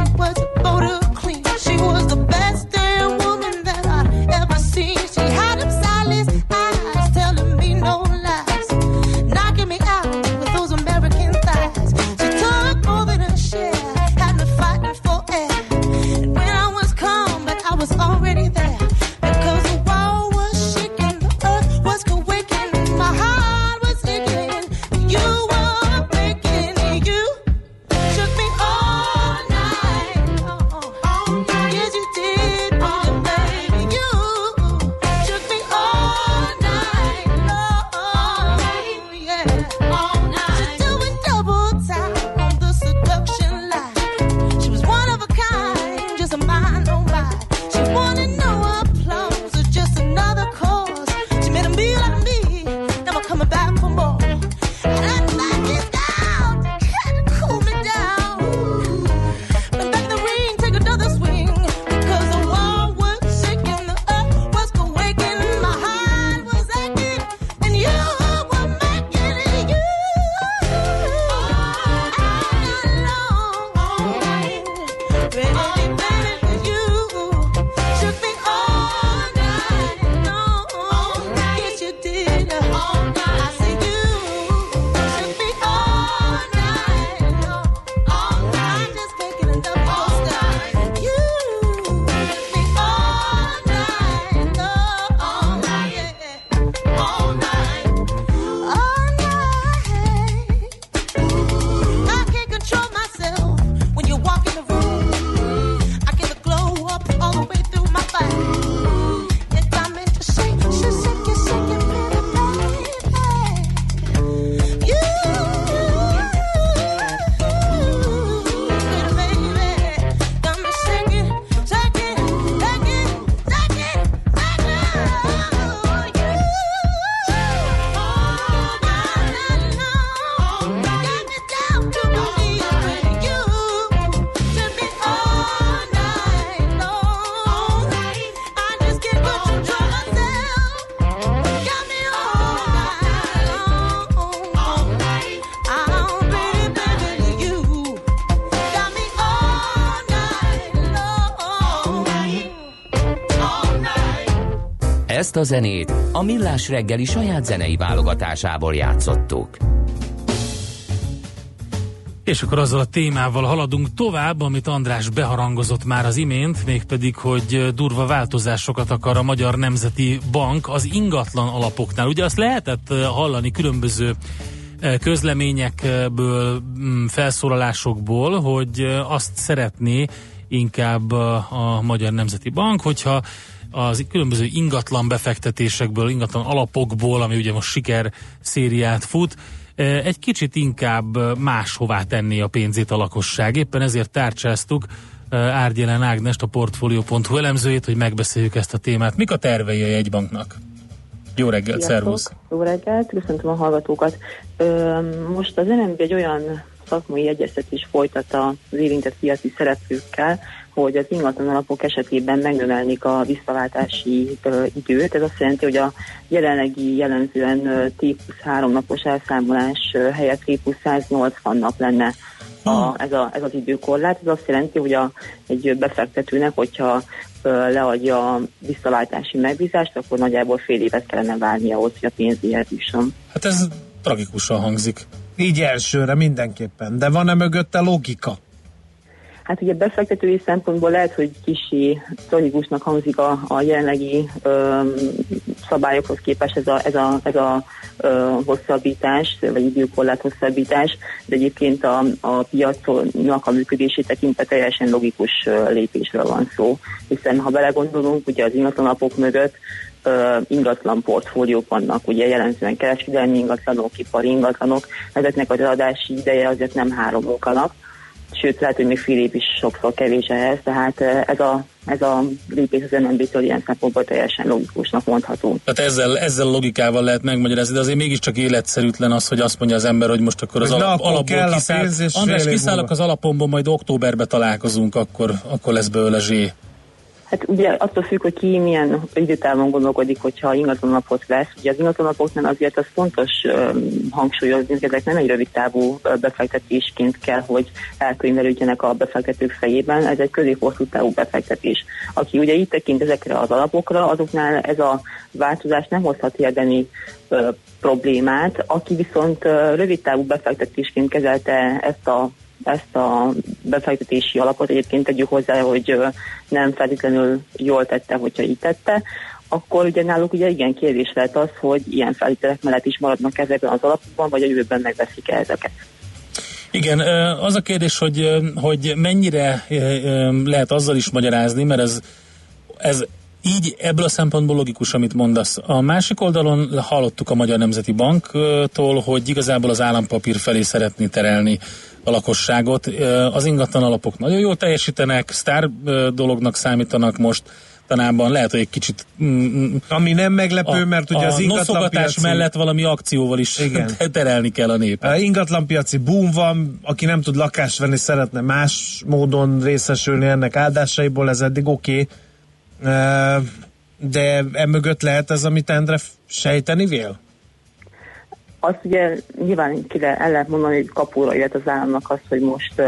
Ezt a zenét a Millás reggeli saját zenei válogatásából játszottuk. És akkor azzal a témával haladunk tovább, amit András beharangozott már az imént, mégpedig, hogy durva változásokat akar a Magyar Nemzeti Bank az ingatlan alapoknál. Ugye azt lehetett eh, hallani különböző eh, közleményekből, mm, felszólalásokból, hogy eh, azt szeretné inkább a Magyar Nemzeti Bank, hogyha az különböző ingatlan befektetésekből, ingatlan alapokból, ami ugye most siker szériát fut, egy kicsit inkább máshová tenni a pénzét a lakosság. Éppen ezért tárcsáztuk Árgyelen Ágnest, a Portfolio.hu elemzőjét, hogy megbeszéljük ezt a témát. Mik a tervei a jegybanknak? Jó reggelt, Sziasztok, szervusz! Jó reggelt, köszöntöm a hallgatókat. Most az NMB egy olyan szakmai egyeztetés folytat az érintett piaci szereplőkkel, hogy az ingatlan alapok esetében megnövelnik a visszaváltási ö, időt. Ez azt jelenti, hogy a jelenlegi jellemzően T plusz három napos elszámolás ö, helyett T plusz 180 nap lenne a, ez, a, ez az időkorlát. Ez azt jelenti, hogy a, egy befektetőnek, hogyha ö, leadja a visszaváltási megbízást, akkor nagyjából fél évet kellene várnia ahhoz, hogy a pénzéhez jusson. Hát ez tragikusan hangzik. Így elsőre mindenképpen. De van-e mögötte logika? Hát ugye befektetői szempontból lehet, hogy kicsi tragikusnak hangzik a, a jelenlegi ö, szabályokhoz képest ez a, ez a, ez a ö, hosszabbítás, vagy időkorlát hosszabbítás, de egyébként a, a piacnak a működését tekintve teljesen logikus lépésről van szó, hiszen ha belegondolunk, ugye az ingatlanapok mögött ö, ingatlan portfóliók vannak, ugye jellemzően kereskedelmi ingatlanok, ipari ingatlanok, ezeknek az adási ideje azért nem három munkanap, sőt lehet, hogy még fél év is sokszor kevés ehhez, tehát eh, ez a, ez a lépés az NMB-től ilyen szempontból teljesen logikusnak mondható. Tehát ezzel, ezzel logikával lehet megmagyarázni, de azért mégiscsak életszerűtlen az, hogy azt mondja az ember, hogy most akkor az na, alap, alapból kell kiszáll. András, kiszállok múlva. az alapomból, majd októberbe találkozunk, akkor, akkor lesz belőle zsé. Hát ugye attól függ, hogy ki milyen időtávon gondolkodik, hogyha ingatlanapot vesz. Ugye az ingatlanapoknál azért az fontos um, hangsúlyozni, hogy ezek nem egy rövid távú befektetésként kell, hogy elkönyvelődjenek a befektetők fejében, ez egy közép-hosszú távú befektetés. Aki ugye így tekint ezekre az alapokra, azoknál ez a változás nem hozhat érdemi ö, problémát. Aki viszont ö, rövid távú befektetésként kezelte ezt a ezt a befektetési alapot egyébként tegyük hozzá, hogy nem feltétlenül jól tette, hogyha így tette, akkor ugye náluk ugye igen kérdés lehet az, hogy ilyen feltételek mellett is maradnak ezekben az alapokban, vagy a jövőben megveszik -e ezeket. Igen, az a kérdés, hogy, hogy mennyire lehet azzal is magyarázni, mert ez, ez így ebből a szempontból logikus, amit mondasz. A másik oldalon hallottuk a Magyar Nemzeti Banktól, hogy igazából az állampapír felé szeretné terelni a lakosságot. Az ingatlan alapok nagyon jól teljesítenek, sztár dolognak számítanak most, tanában lehet, hogy egy kicsit mm, Ami nem meglepő, mert ugye az a ingatlanpiaci... mellett valami akcióval is Igen. terelni kell a népet. A ingatlanpiaci boom van, aki nem tud lakást venni, szeretne más módon részesülni ennek áldásaiból, ez eddig oké. Okay. De emögött lehet ez, amit Endre sejteni vél? Azt ugye nyilván ki le, el lehet mondani, hogy kapóra jött az államnak az, hogy most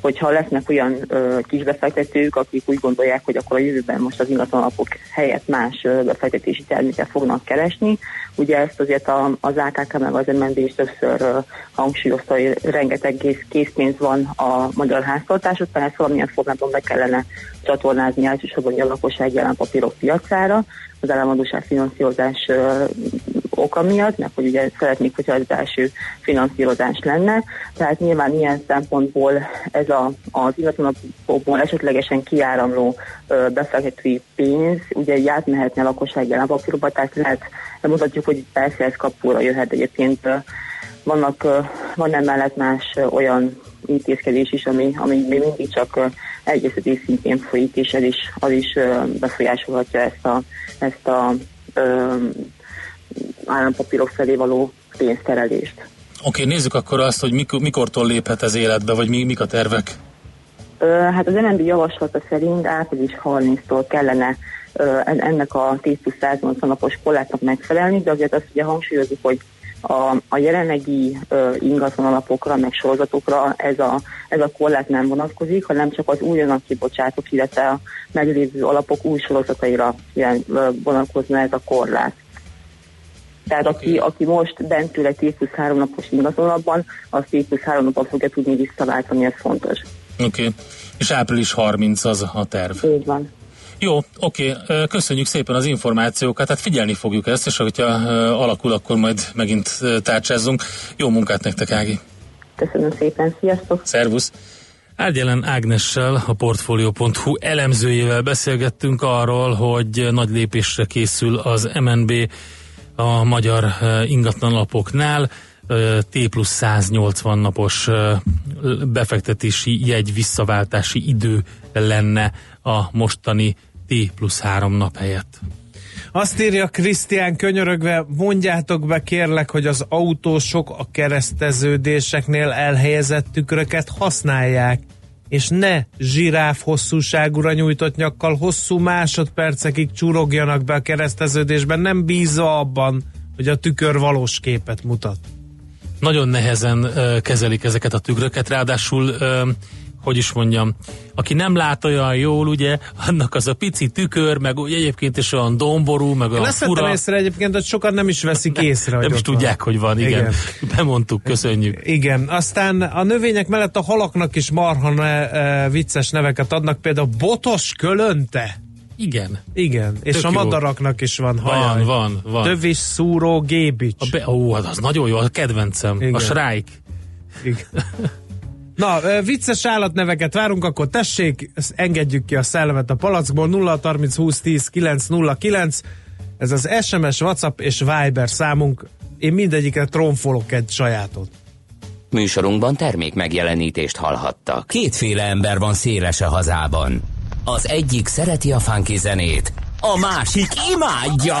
hogyha lesznek olyan ö, kis befektetők, akik úgy gondolják, hogy akkor a jövőben most az ingatlanalapok helyett más befektetési terméket fognak keresni. Ugye ezt azért a, az AKK meg az MNB is többször hangsúlyozta, hogy rengeteg kész, készpénz van a magyar háztartásokban, ezt valamilyen formában be kellene csatornázni elsősorban a lakossági állampapírok piacára, az államadóság finanszírozás ö, oka miatt, mert hogy ugye szeretnék, hogyha az első finanszírozás lenne. Tehát nyilván ilyen szempontból ez a, az ingatlanokból esetlegesen kiáramló ö, befektetői pénz, ugye így átmehetne a lakossági állampapírokba, tehát lehet, mutatjuk, hogy persze ez kapóra jöhet egyébként. Vannak, van emellett más olyan intézkedés is, ami, ami még mindig csak egyeztetés szintén folyik, és ez is, az is befolyásolhatja ezt a, ezt a ö, állampapírok felé való pénzterelést. Oké, nézzük akkor azt, hogy mikor, mikortól léphet ez életbe, vagy mi, mik a tervek. Hát az MNB javaslata szerint április 30-tól kellene ennek a 10 plusz 180 napos korlátnak megfelelni, de azért azt ugye hangsúlyozzuk, hogy a, a jelenlegi ö, ingatlan alapokra, meg sorozatokra ez a, ez a korlát nem vonatkozik, hanem csak az újonnan kibocsátott, illetve a meglévő alapok új sorozataira ilyen, ö, vonatkozna ez a korlát. Tehát aki, aki most bent ül egy 10 plusz 3 napos ingatlanapban, az 10 plusz 3 napon fogja tudni visszaváltani, ez fontos. Oké. Okay. És április 30 az a terv. Így van. Jó, oké, köszönjük szépen az információkat, hát figyelni fogjuk ezt, és hogyha alakul, akkor majd megint tárcsázzunk. Jó munkát nektek, Ági! Köszönöm szépen, sziasztok! Szervusz! Árgyelen Ágnessel, a Portfolio.hu elemzőjével beszélgettünk arról, hogy nagy lépésre készül az MNB a magyar ingatlanalapoknál. eh, T plusz 180 napos befektetési jegy visszaváltási idő lenne a mostani T plusz 3 nap helyett. Azt írja Krisztián könyörögve, mondjátok be kérlek, hogy az autósok a kereszteződéseknél elhelyezett tükröket használják, és ne zsiráf hosszúságúra nyújtott nyakkal hosszú másodpercekig csurogjanak be a kereszteződésben, nem bízva abban, hogy a tükör valós képet mutat. Nagyon nehezen ö, kezelik ezeket a tükröket, ráadásul ö, hogy is mondjam, aki nem lát olyan jól, ugye, annak az a pici tükör, meg egyébként is olyan domború, meg Én olyan vettem fura. észre egyébként, hogy sokan nem is veszik észre, Nem is tudják, hogy van, igen. Igen. Bemondtuk, köszönjük. Igen, aztán a növények mellett a halaknak is marha ne, e, vicces neveket adnak, például botos kölönte. Igen. Igen, és Tök a jó. madaraknak is van Van, hajaj. van, van. Tövis szúró gébics. A be, ó, az nagyon jó, a kedvencem. Igen. A Shrike. Igen. Na, vicces állatneveket várunk, akkor tessék, engedjük ki a szellemet a palackból 0 30 20 10 909. Ez az SMS, WhatsApp és Viber számunk. Én mindegyikre tronfolok egy sajátot. Műsorunkban termék megjelenítést hallhattak. Kétféle ember van széles a hazában. Az egyik szereti a funky zenét, a másik imádja.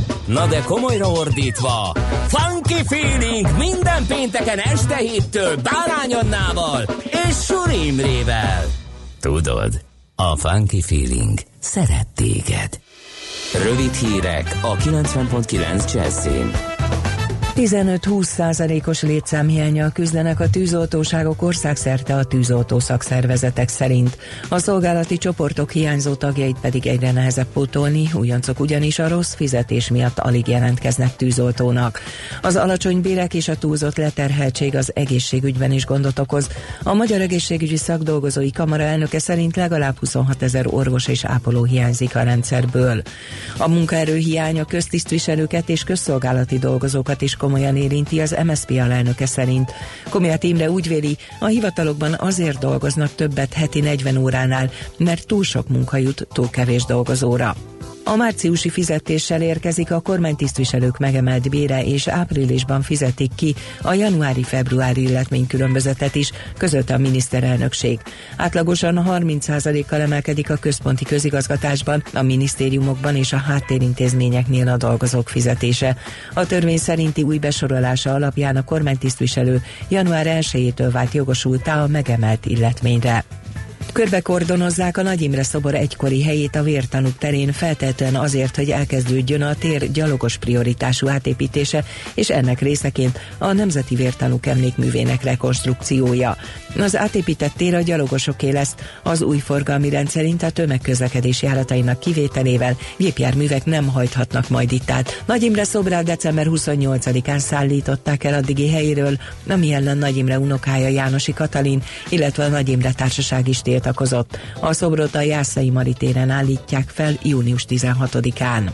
Na de komolyra ordítva, funky feeling minden pénteken este héttől Bárány Annával és Suri Imrével. Tudod, a funky feeling szeret téged. Rövid hírek a 90.9 Jazzin. 15-20 százalékos létszámhiányjal küzdenek a tűzoltóságok országszerte a tűzoltó szakszervezetek szerint. A szolgálati csoportok hiányzó tagjait pedig egyre nehezebb pótolni, újoncok ugyanis a rossz fizetés miatt alig jelentkeznek tűzoltónak. Az alacsony bérek és a túlzott leterheltség az egészségügyben is gondot okoz. A Magyar Egészségügyi Szakdolgozói Kamara elnöke szerint legalább 26 ezer orvos és ápoló hiányzik a rendszerből. A munkaerő hiánya köztisztviselőket és közszolgálati dolgozókat is komolyan érinti az MSZP alelnöke szerint. Komiát Imre úgy véli, a hivatalokban azért dolgoznak többet heti 40 óránál, mert túl sok munka jut túl kevés dolgozóra. A márciusi fizetéssel érkezik a kormánytisztviselők megemelt bére, és áprilisban fizetik ki a januári-februári illetménykülönbözetet is, között a miniszterelnökség. Átlagosan 30%-kal emelkedik a központi közigazgatásban, a minisztériumokban és a háttérintézményeknél a dolgozók fizetése. A törvény szerinti új besorolása alapján a kormánytisztviselő január 1-től vált jogosultá a megemelt illetményre. Körbekordonozzák a Nagy Imre szobor egykori helyét a vértanúk terén feltétlenül azért, hogy elkezdődjön a tér gyalogos prioritású átépítése, és ennek részeként a Nemzeti Vértanúk emlékművének rekonstrukciója. Az átépített tér a gyalogosoké lesz, az új forgalmi rend szerint a tömegközlekedés járatainak kivételével gépjárművek nem hajthatnak majd itt át. Nagy Imre szobrát december 28-án szállították el addigi helyéről, ami ellen Nagy Imre unokája Jánosi Katalin, illetve a Nagy Imre társaság is tiltakozott. A szobrot a Jászai Maritéren állítják fel június 16-án.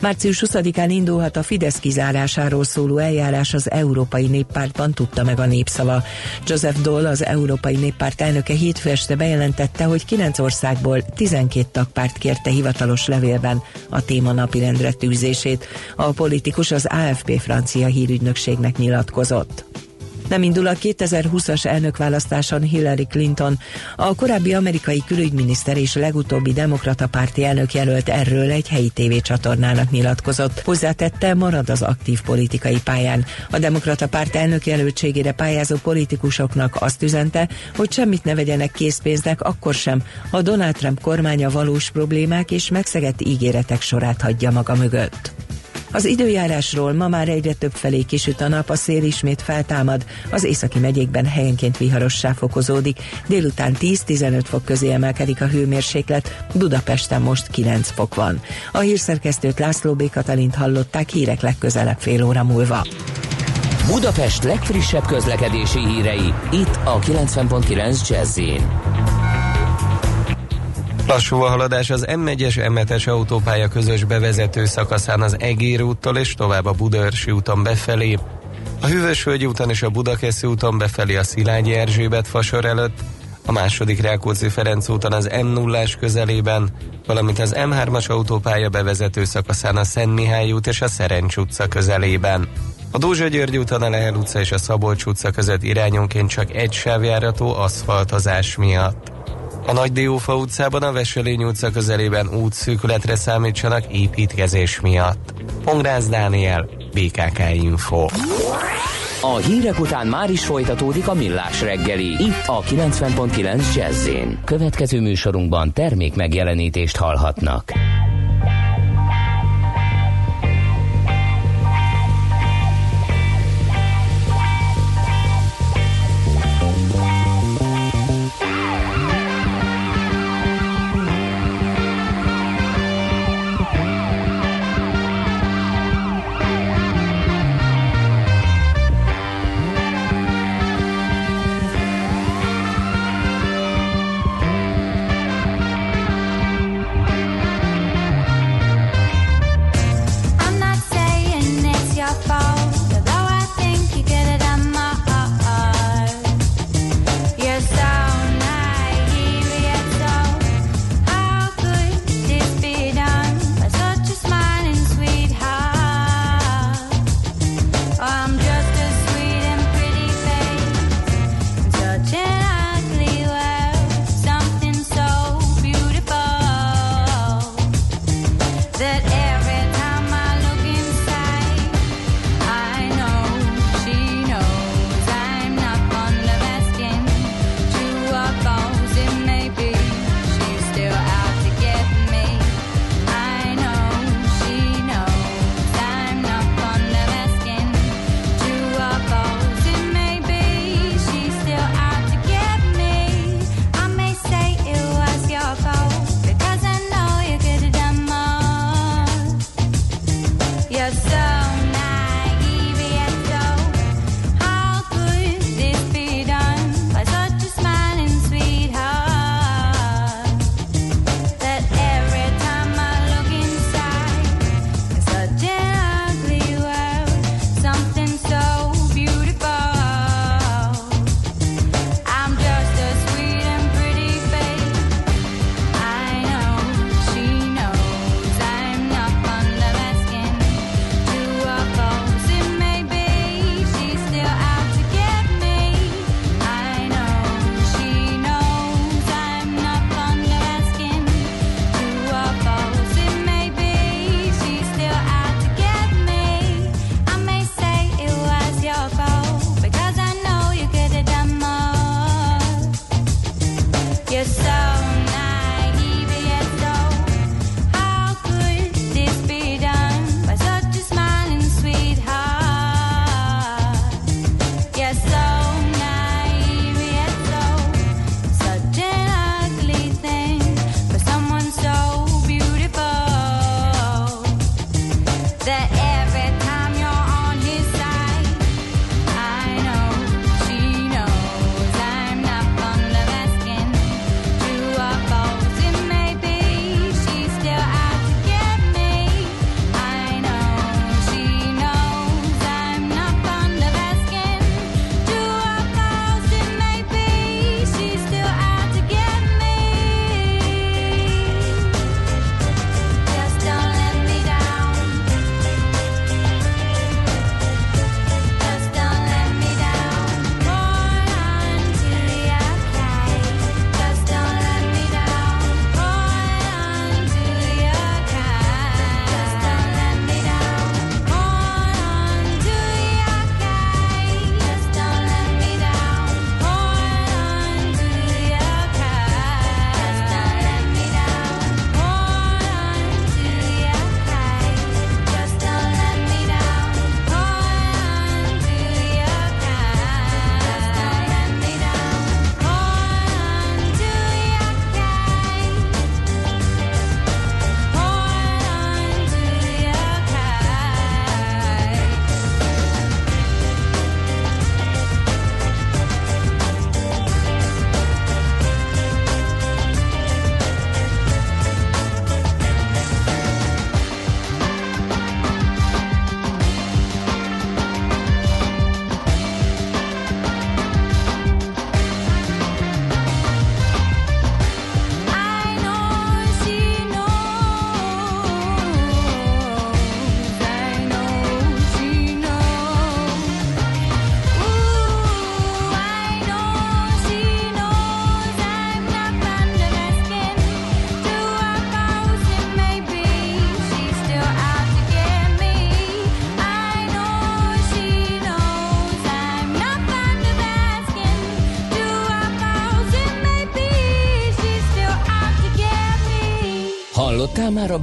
Március 20-án indulhat a Fidesz kizárásáról szóló eljárás az Európai Néppártban, tudta meg a népszava. Joseph Doll, az Európai Néppárt elnöke hétfő este bejelentette, hogy 9 országból 12 tagpárt kérte hivatalos levélben a téma napirendre tűzését. A politikus az AFP francia hírügynökségnek nyilatkozott. Nem indul a 2020-as elnökválasztáson Hillary Clinton. A korábbi amerikai külügyminiszter és legutóbbi demokrata párti elnök jelölt erről egy helyi tévécsatornának nyilatkozott. Hozzátette, marad az aktív politikai pályán. A demokrata párt elnök jelöltségére pályázó politikusoknak azt üzente, hogy semmit ne vegyenek készpénznek akkor sem, ha Donald Trump kormánya valós problémák és megszegett ígéretek sorát hagyja maga mögött. Az időjárásról ma már egyre több felé kisüt a nap, a szél ismét feltámad, az északi megyékben helyenként viharossá fokozódik, délután 10-15 fok közé emelkedik a hőmérséklet, Budapesten most 9 fok van. A hírszerkesztőt László B. Katalint hallották hírek legközelebb fél óra múlva. Budapest legfrissebb közlekedési hírei, itt a 90.9 jazz Lassú a haladás az M1-es M7-es autópálya közös bevezető szakaszán az Egér úttól és tovább a Budaörsi úton befelé. A Hűvösvölgyi úton és a Budakeszi úton befelé a Szilágyi Erzsébet fasor előtt, a második Rákóczi Ferenc úton az m 0 közelében, valamint az M3-as autópálya bevezető szakaszán a Szent Mihály út és a Szerencs utca közelében. A Dózsa György úton a Lehel utca és a Szabolcs utca között irányonként csak egy sávjárató aszfaltozás miatt. A Nagy Diófa utcában a Veselény utca közelében útszűkületre számítsanak építkezés miatt. Pongrász Dániel, BKK Info. A hírek után már is folytatódik a millás reggeli. Itt a 90.9 jazz Következő műsorunkban termék megjelenítést hallhatnak.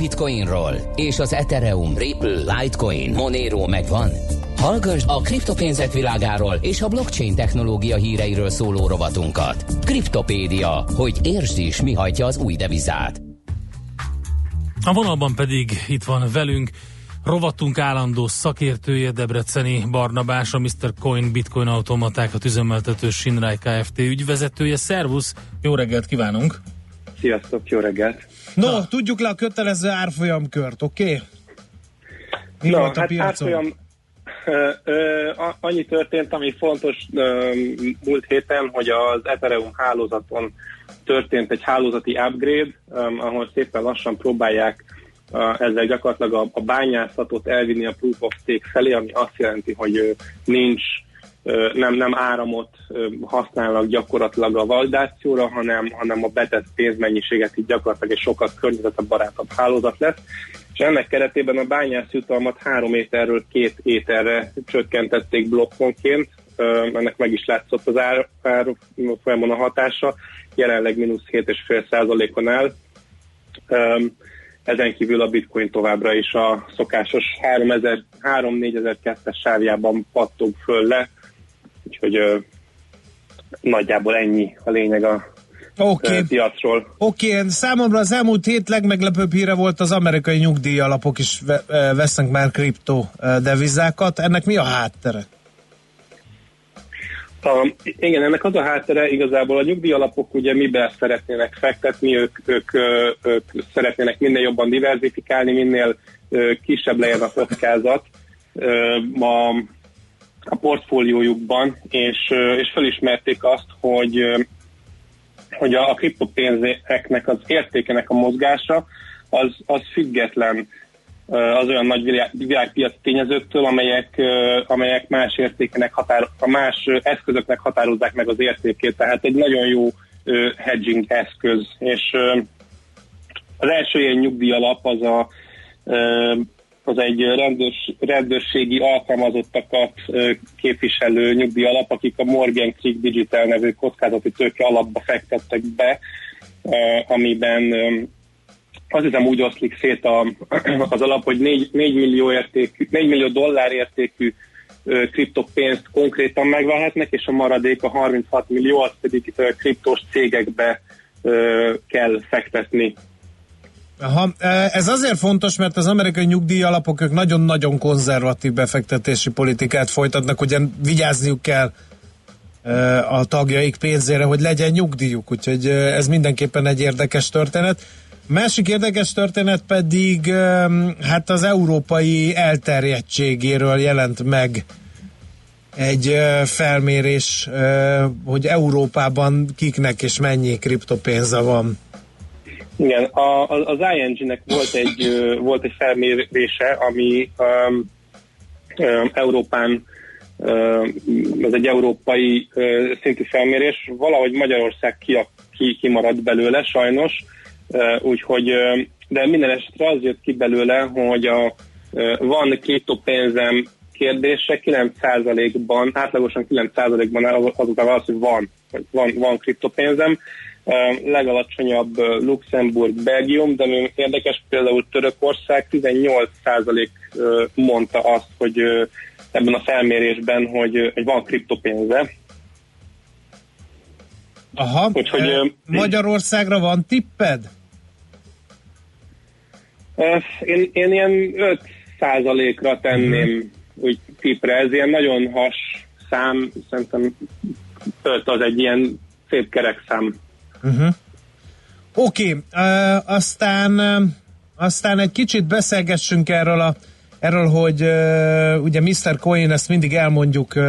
Bitcoinról? És az Ethereum, Ripple, Litecoin, Monero megvan? Hallgass a kriptopénzek világáról és a blockchain technológia híreiről szóló rovatunkat. Kriptopédia, hogy értsd is, mi hajtja az új devizát. A vonalban pedig itt van velünk rovatunk állandó szakértője Debreceni Barnabás, a Mr. Coin Bitcoin automatákat üzemeltető Sinrai Kft. ügyvezetője. Szervusz, jó reggelt kívánunk! Sziasztok, jó reggelt! No, Na. tudjuk le a kötelező árfolyamkört, oké? Okay? Mi Na, volt a hát piacon? árfolyam, ö, ö, annyi történt, ami fontos ö, múlt héten, hogy az Ethereum hálózaton történt egy hálózati upgrade, ö, ahol szépen lassan próbálják ezzel gyakorlatilag a, a bányászatot elvinni a proof of stake felé, ami azt jelenti, hogy nincs nem, nem áramot használnak gyakorlatilag a validációra, hanem, hanem a betett pénzmennyiséget így gyakorlatilag egy sokkal környezetbarátabb hálózat lesz. És ennek keretében a bányász jutalmat három éterről két éterre csökkentették blokkonként. Ennek meg is látszott az ár, ár folyamon a hatása. Jelenleg mínusz 7,5 százalékon áll. Öm, Ezen kívül a bitcoin továbbra is a szokásos 3-4002-es sávjában pattog föl le, úgyhogy ö, nagyjából ennyi a lényeg a Oké. ö, piacról. Oké, okay, számomra az elmúlt hét legmeglepőbb híre volt az amerikai nyugdíjalapok is ve- vesznek már kripto eh, devizákat. Ennek mi a háttere? A, igen, ennek az a háttere igazából a nyugdíjalapok ugye miben szeretnének fektetni, ők, ők, ők szeretnének minél jobban diversifikálni, minél kisebb legyen a kockázat ö, a, portfóliójukban, és, és felismerték azt, hogy hogy a, a kriptopénzeknek az értékenek a mozgása az, az független az olyan nagy világ, világpiaci tényezőktől, amelyek, amelyek más értékenek határ, a más eszközöknek határozzák meg az értékét. Tehát egy nagyon jó hedging eszköz. És az első ilyen nyugdíjalap az a az egy rendőrs, rendőrségi alkalmazottakat képviselő nyugdíjalap, akik a Morgan Creek Digital nevű kockázati tőke alapba fektettek be, amiben ö, azt hiszem úgy oszlik szét a, az alap, hogy 4, 4, millió, értékű, 4 millió dollár értékű kriptopénzt konkrétan megvehetnek, és a maradék a 36 millió, az pedig kriptos cégekbe kell fektetni. Aha, eh, ez azért fontos, mert az amerikai nyugdíjalapok ők nagyon-nagyon konzervatív befektetési politikát folytatnak, ugye vigyázniuk kell eh, a tagjaik pénzére, hogy legyen nyugdíjuk, úgyhogy eh, ez mindenképpen egy érdekes történet. Másik érdekes történet pedig hát az európai elterjedtségéről jelent meg egy felmérés, hogy Európában kiknek és mennyi kriptopénze van. Igen, a, az ING-nek volt egy, volt egy felmérése, ami um, um, Európán um, ez egy európai uh, szintű felmérés, valahogy Magyarország ki, ki, kimaradt belőle sajnos, uh, úgyhogy, uh, de minden esetre az jött ki belőle, hogy a, uh, van kriptopénzem kérdése 9%-ban, átlagosan 9%-ban az- azután az, hogy van, van, van kriptopénzem, legalacsonyabb Luxemburg, Belgium, de ami érdekes például Törökország 18% uh, mondta azt, hogy ebben a felmérésben, hogy, hogy van kriptopénze. Aha, Úgyhogy, ö, Magyarországra van tipped? Én, én ilyen 5%-ra tenném úgy tipre, ez ilyen nagyon has szám, szerintem 5 az egy ilyen szép kerek szám. Uh-huh. Oké, okay, uh, aztán, uh, aztán egy kicsit beszélgessünk erről a Erről, hogy uh, ugye Mr. Coin, ezt mindig elmondjuk, uh,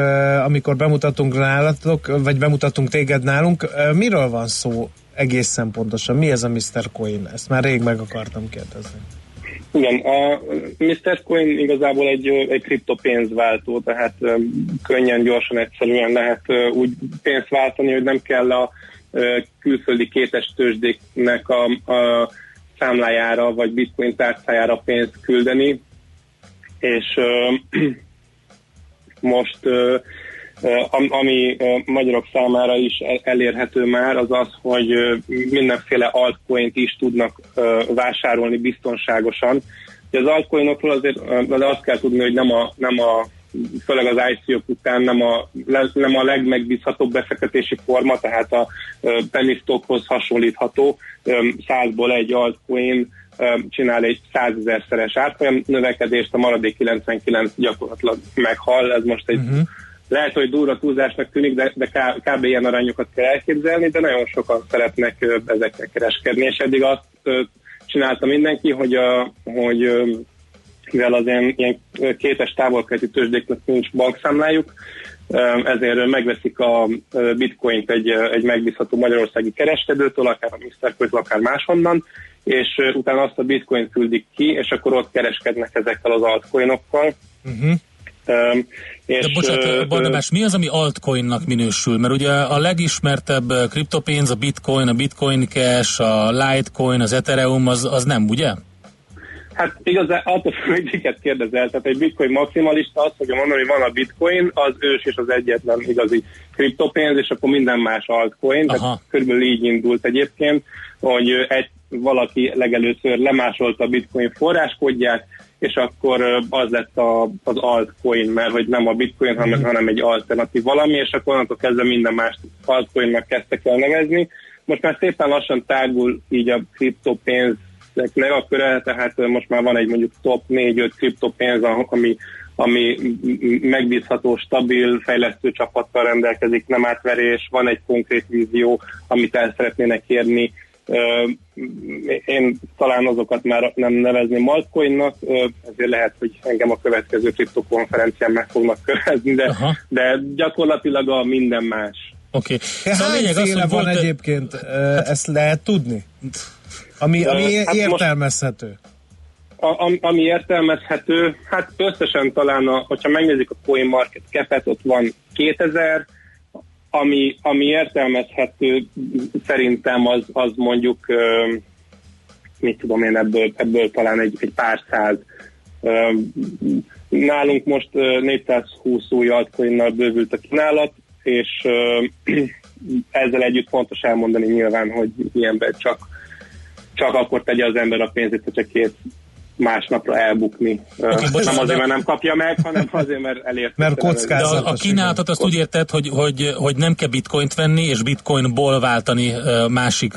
amikor bemutatunk nálatok, vagy bemutatunk téged nálunk. Uh, miről van szó egészen pontosan? Mi ez a Mr. Coin? Ezt már rég meg akartam kérdezni. Igen, a Mr. Coin igazából egy, egy kriptopénzváltó, tehát könnyen, gyorsan, egyszerűen lehet úgy pénzt váltani, hogy nem kell a külföldi kétes tőzsdéknek a, a számlájára vagy bitcoin tárcájára pénzt küldeni, és most ami magyarok számára is el- elérhető már, az az, hogy mindenféle altcoint is tudnak vásárolni biztonságosan. Ugye az altcoinokról azért de azt kell tudni, hogy nem a, nem a főleg az ICO után nem a, nem a legmegbízhatóbb befektetési forma, tehát a penny stockhoz hasonlítható. Százból egy altcoin csinál egy százezer-szeres árfolyam növekedést, a maradék 99 gyakorlatilag meghal. Ez most egy uh-huh. lehet, hogy durva túlzásnak tűnik, de, de kb. ilyen arányokat kell elképzelni, de nagyon sokan szeretnek ezekkel kereskedni, és eddig azt csinálta mindenki, hogy, a, hogy mivel az ilyen, ilyen kétes távolkeleti tőzsdéknek nincs bankszámlájuk, ezért megveszik a bitcoint egy, egy megbízható magyarországi kereskedőtől, akár a Mr. Coin, akár máshonnan, és utána azt a bitcoint küldik ki, és akkor ott kereskednek ezekkel az altcoinokkal. Uh-huh. Öm, és, De bocsánat, Barnabás, mi az, ami altcoinnak minősül? Mert ugye a legismertebb kriptopénz, a bitcoin, a bitcoin cash, a litecoin, az ethereum, az, az nem, ugye? Hát igazán attól függ, hogy miket kérdezel. Tehát egy bitcoin maximalista azt fogja mondani, hogy van a bitcoin, az ős és az egyetlen igazi kriptopénz, és akkor minden más altcoin. Tehát körülbelül így indult egyébként, hogy egy valaki legelőször lemásolta a bitcoin forráskódját, és akkor az lett a, az altcoin, mert hogy nem a bitcoin, hanem, hanem egy alternatív valami, és akkor onnantól kezdve minden más altcoinnak kezdtek el nevezni. Most már szépen lassan tágul így a kriptopénz ezeknek a köre, tehát ö, most már van egy mondjuk top 4-5 kriptopénz, a- ami, ami megbízható, stabil, fejlesztő csapattal rendelkezik, nem átverés, van egy konkrét vízió, amit el szeretnének érni. Ö, Én talán azokat már nem nevezném altcoinnak, ö, ezért lehet, hogy engem a következő kriptokonferencián meg fognak követni, de, de gyakorlatilag a minden más. Oké. Okay. Szóval a Hány lényeg az, hogy van volt- egyébként? Hát, ezt lehet tudni? Ami, ami hát most- értelmezhető. A, am- ami értelmezhető, hát összesen talán, a, hogyha megnézzük a Coin Market Cap-et, ott van 2000, ami, ami értelmezhető szerintem az, az mondjuk, mit tudom én, ebből, ebből talán egy, egy pár száz. Nálunk most ö, 420 új altcoinnal bővült a kínálat, és ezzel együtt fontos elmondani nyilván, hogy ilyenben csak csak akkor tegye az ember a pénzét, hogyha két másnapra elbukni. Okay, nem bocsánat, azért, mert nem kapja meg, hanem azért, mert elért. De a, a kínálatot azt úgy érted, hogy, hogy, hogy nem kell bitcoint venni, és bitcoinból váltani másik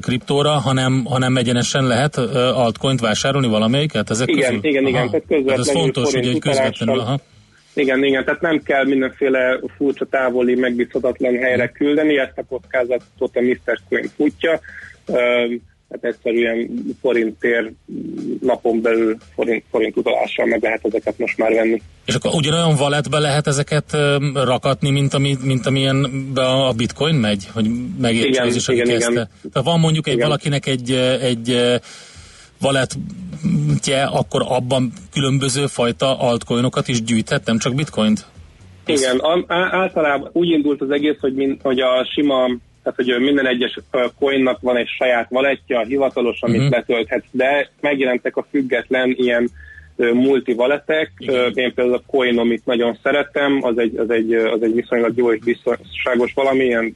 kriptóra, hanem, hanem egyenesen lehet altcoint vásárolni valamelyiket ezek Igen, közül? igen, igen, tehát Hát ez közvetlenül fontos, ugye, hogy közvetlenül. Aha. Igen, igen, tehát nem kell mindenféle furcsa távoli, megbízhatatlan helyre küldeni, ezt a kockázatot a Mr. Coin futja. Üm, Hát egyszerűen forinttér napon belül forint, forint utalással meg lehet ezeket most már venni. És akkor ugyanolyan walletbe lehet ezeket rakatni, mint, ami, mint amilyen a bitcoin megy, hogy megértsük az is, igen, igen. Tehát van mondjuk egy Igen. valakinek egy, egy wallet akkor abban különböző fajta altcoinokat is gyűjthet, nem csak bitcoint? Igen, általában úgy indult az egész, hogy, min, hogy a sima, tehát hogy minden egyes coinnak van egy saját valettja, hivatalos, amit uh-huh. letölthetsz, de megjelentek a független ilyen multi valetek. Ö, Én például a Coinomit nagyon szeretem, az egy, az egy, az egy viszonylag jó és biztonságos valami, ilyen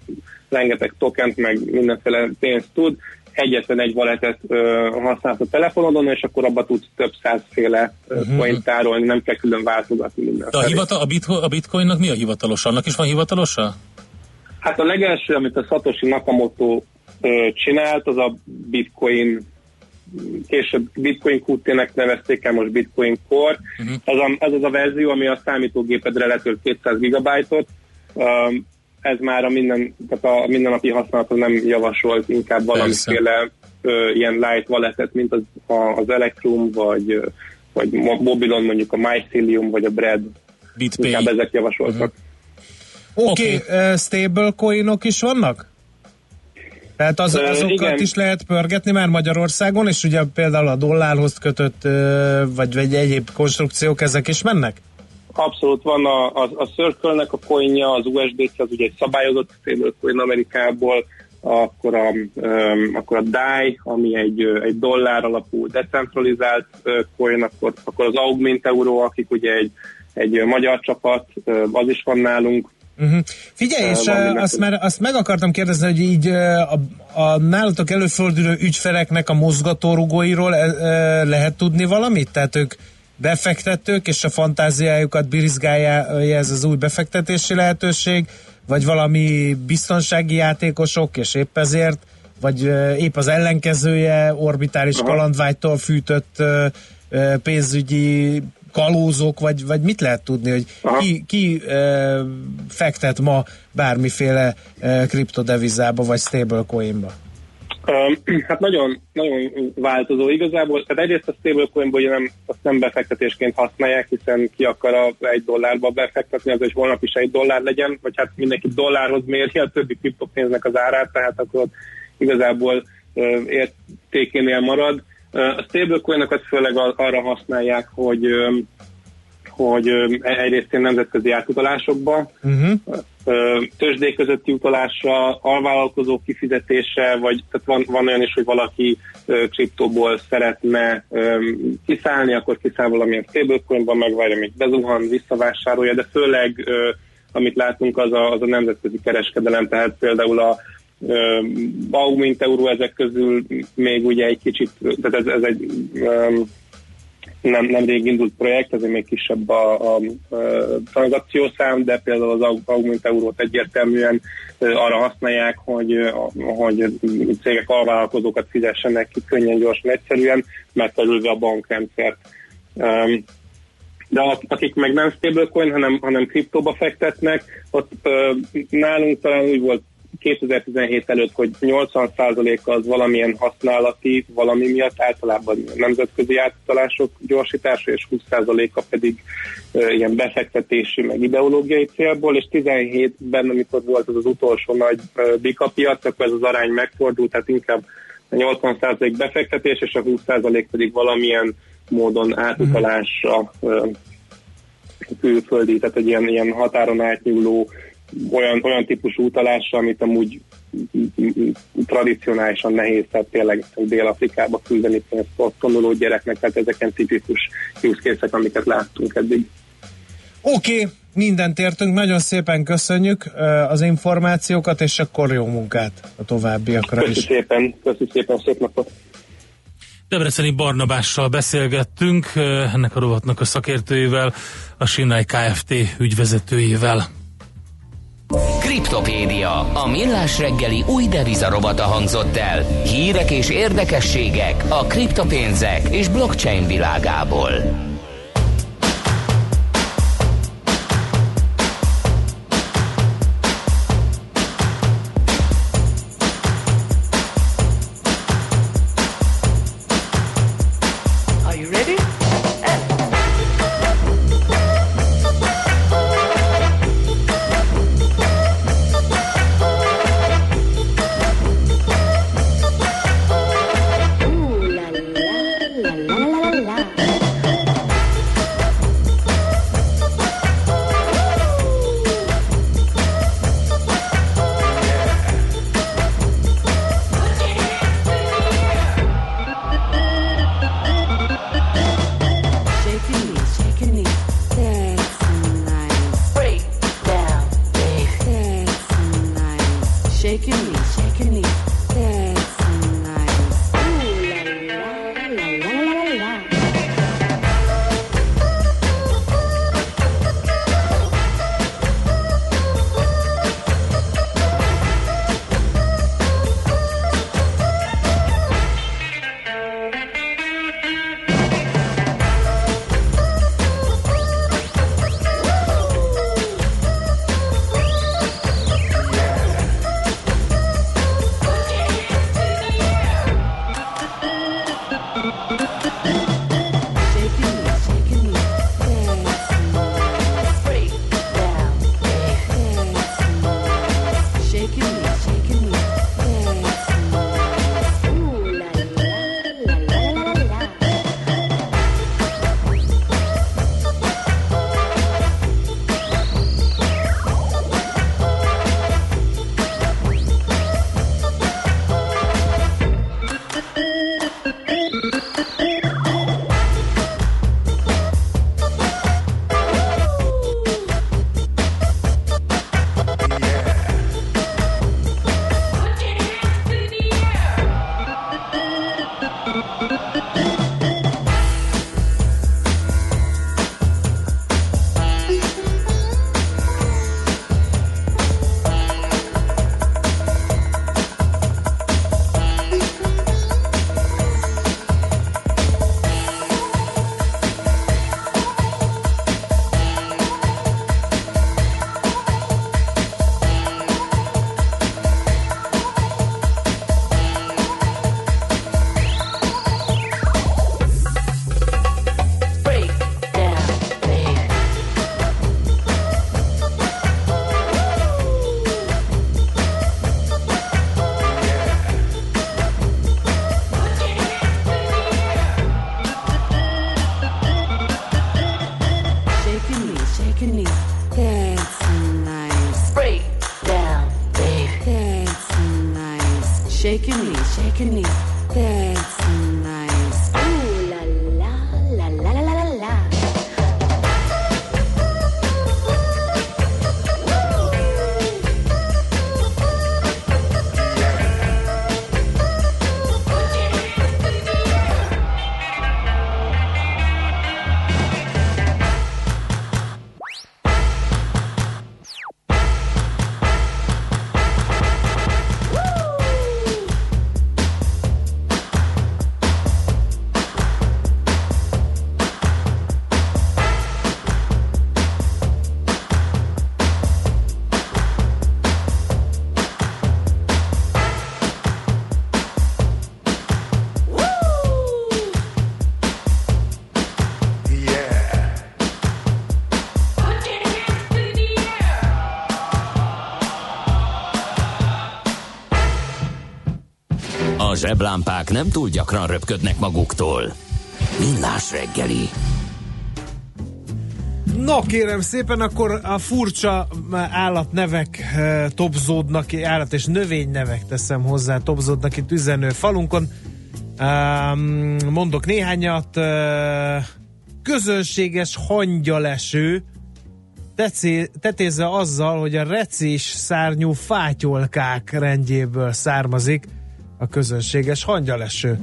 rengeteg tokent, meg mindenféle pénzt tud. Egyetlen egy valetet ö, használsz a telefonodon, és akkor abba tudsz több százféle uh-huh. Coint tárolni, nem kell külön váltogatni minden. De a, hivatal, a, bitco, a bitcoinnak mi a hivatalos? Annak is van hivatalosa? Hát a legelső, amit a Satoshi Nakamoto csinált, az a Bitcoin, később Bitcoin QT-nek nevezték el, most Bitcoin Core. Uh-huh. Ez, a, ez az a verzió, ami a számítógépedre letölt 200 gigabájtot. Um, ez már a, minden, tehát a mindennapi használaton nem javasolt, inkább valamiféle ö, ilyen light walletet, mint az, a, az Electrum, vagy, vagy mo- mobilon mondjuk a Mycelium, vagy a Bread. BitPay. Inkább ezek javasoltak. Oké, okay, uh, stablecoinok is vannak? Tehát az, azokat igen. is lehet pörgetni már Magyarországon, és ugye például a dollárhoz kötött, vagy, vagy egyéb konstrukciók, ezek is mennek? Abszolút van a, a, a Circle-nek a coinja, az USDC, az ugye egy szabályozott stablecoin Amerikából, akkor a, um, akkor a DAI, ami egy, egy dollár alapú decentralizált coin, akkor, akkor az Augment Euro, akik ugye egy, egy magyar csapat, az is van nálunk, Uh-huh. Figyelj, és uh, azt, már, azt meg akartam kérdezni, hogy így uh, a, a nálatok előforduló ügyfeleknek a mozgatórugóiról uh, lehet tudni valamit? Tehát ők befektetők, és a fantáziájukat birizgálja ez az új befektetési lehetőség, vagy valami biztonsági játékosok, és épp ezért, vagy épp az ellenkezője, orbitális Aha. kalandvágytól fűtött pénzügyi kalózok, vagy, vagy mit lehet tudni, hogy ki, ki uh, fektet ma bármiféle uh, kriptodevizába, vagy stablecoinba? Öm, Hát nagyon, nagyon változó igazából. Tehát egyrészt a stablecoinból ugye nem, azt nem befektetésként használják, hiszen ki akar a egy dollárba befektetni, az hogy holnap is egy dollár legyen, vagy hát mindenki dollárhoz méri a többi kriptopénznek az árát, tehát akkor ott igazából ö, értékénél marad. A stablecoinokat főleg ar- arra használják, hogy hogy öm, egyrészt ilyen nemzetközi átutalásokba, Uh-huh. tőzsdék közötti utalásra, alvállalkozó kifizetése, vagy tehát van, van olyan is, hogy valaki kriptóból szeretne kiszállni, akkor kiszáll valamilyen stablecoinban, megvárja, míg bezuhan, visszavásárolja, de főleg amit látunk az a, az a nemzetközi kereskedelem, tehát például a ö, BAU mint euró ezek közül még ugye egy kicsit, tehát ez, ez egy nem, nem rég indult projekt, ezért még kisebb a, a, a tranzakciószám, de például az Augment eurót egyértelműen arra használják, hogy, hogy cégek alvállalkozókat fizessenek ki könnyen, gyorsan, egyszerűen, megkerülve a bankrendszert. De ak- akik meg nem stablecoin, hanem, hanem kriptóba fektetnek, ott nálunk talán úgy volt 2017 előtt, hogy 80% az valamilyen használati, valami miatt általában nemzetközi átutalások gyorsítása, és 20%-a pedig ö, ilyen befektetési, meg ideológiai célból, és 17-ben, amikor volt az az utolsó nagy bika piac, akkor ez az arány megfordult, tehát inkább a 80% befektetés, és a 20% pedig valamilyen módon átutalásra ö, külföldi, tehát egy ilyen, ilyen határon átnyúló olyan, olyan típusú utalásra, amit amúgy tradicionálisan nehéz, tehát tényleg Dél-Afrikába küldeni pénzt ott tanuló gyereknek, tehát ezeken tipikus use amiket láttunk eddig. Oké, okay, mindent értünk, nagyon szépen köszönjük az információkat, és akkor jó munkát a továbbiakra Köszönjük is. szépen, köszönjük szépen, szép napot! Debreceni Barnabással beszélgettünk, ennek a rovatnak a szakértőjével, a Sinai Kft. ügyvezetőjével. Kriptopédia, a millás reggeli új devizarobata hangzott el. Hírek és érdekességek a kriptopénzek és blockchain világából. Zseblámpák nem túl gyakran röpködnek maguktól. Millás reggeli. No kérem szépen, akkor a furcsa állatnevek eh, topzódnak, állat és növénynevek teszem hozzá, topzódnak itt üzenő falunkon. Mondok néhányat. Uh, közönséges hangyaleső tecé, tetézze azzal, hogy a recés szárnyú fátyolkák rendjéből származik a közönséges hangyaleső.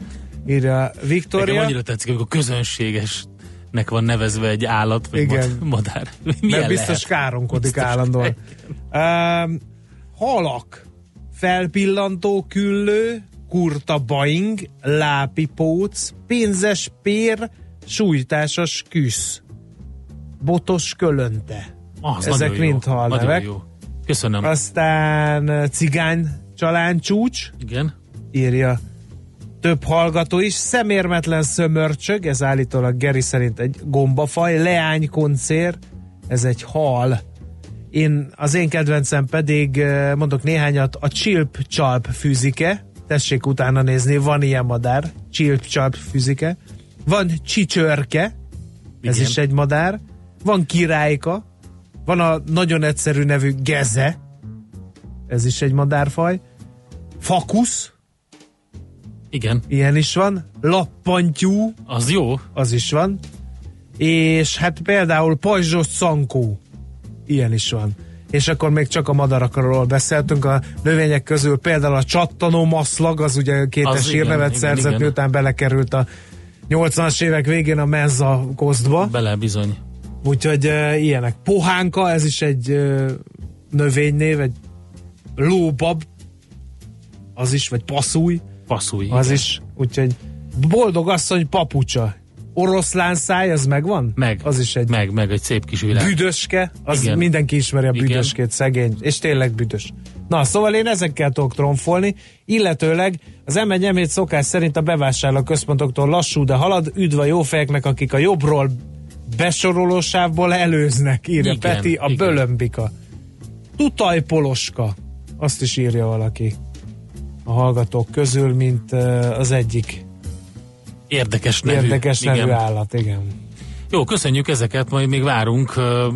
Írja Viktória. Nekem annyira tetszik, amikor közönségesnek van nevezve egy állat, vagy Igen. madár. Milyen Mert biztos lehet? káromkodik Biztos. állandóan. Um, halak, felpillantó küllő, kurta baing, lápipóc, pénzes pér, sújtásos küsz, botos kölönte. Az Ezek mind halnevek. jó. Köszönöm. Aztán cigány csaláncsúcs, Igen. Írja több hallgató is. Szemérmetlen szömörcsög, ez állítólag Geri szerint egy gombafaj. Leánykoncér, ez egy hal. Én, az én kedvencem pedig, eh, mondok néhányat, a csilp-csalp fűzike. Tessék utána nézni, van ilyen madár. Csilp-csalp fűzike. Van csicsörke, ez Igen. is egy madár. Van királyka. Van a nagyon egyszerű nevű geze, ez is egy madárfaj. Fakusz, Igen. ilyen is van. Lappantyú, Az jó. az is van. És hát például pajzsos szankó, ilyen is van. És akkor még csak a madarakról beszéltünk, a növények közül például a csattanó maszlag, az ugye kétes hírnevet szerzett, igen. miután belekerült a 80-as évek végén a menza kosztba. Bele bizony. Úgyhogy uh, ilyenek. Pohánka, ez is egy uh, növénynév, egy lóbab, az is, vagy passzúj, Passzúj. az igen. is. Úgyhogy boldog asszony papucsa. Oroszlán száj, az megvan? Meg. Az is egy Meg, meg egy szép kis világ. büdöske, az Igen. mindenki ismeri a Igen. büdöskét, szegény, és tényleg büdös. Na, szóval én ezekkel tudok tromfolni, illetőleg az m 1 szokás szerint a bevásárló központoktól lassú, de halad, üdv a jó fejeknek, akik a jobbról besorolósávból előznek, írja Igen, Peti, a igen. bölömbika. Tutajpoloska, azt is írja valaki a hallgatók közül, mint az egyik Érdekes nevű. érdekes Igen. nevű állat, igen. Jó, köszönjük ezeket, majd még várunk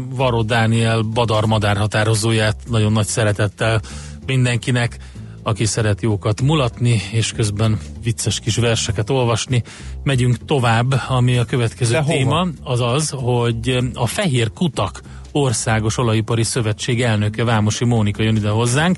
Varó Dániel Badar Madár határozóját nagyon nagy szeretettel mindenkinek, aki szeret jókat mulatni, és közben vicces kis verseket olvasni. Megyünk tovább, ami a következő De hova? téma, az az, hogy a Fehér Kutak Országos Olajipari Szövetség elnöke Vámosi Mónika jön ide hozzánk.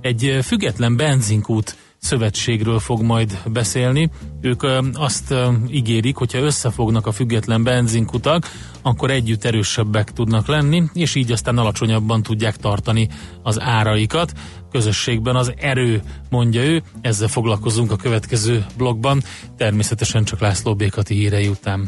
Egy független benzinkút szövetségről fog majd beszélni. Ők azt ígérik, hogyha összefognak a független benzinkutak, akkor együtt erősebbek tudnak lenni, és így aztán alacsonyabban tudják tartani az áraikat. Közösségben az erő, mondja ő, ezzel foglalkozunk a következő blogban, természetesen csak László Békati hírei után.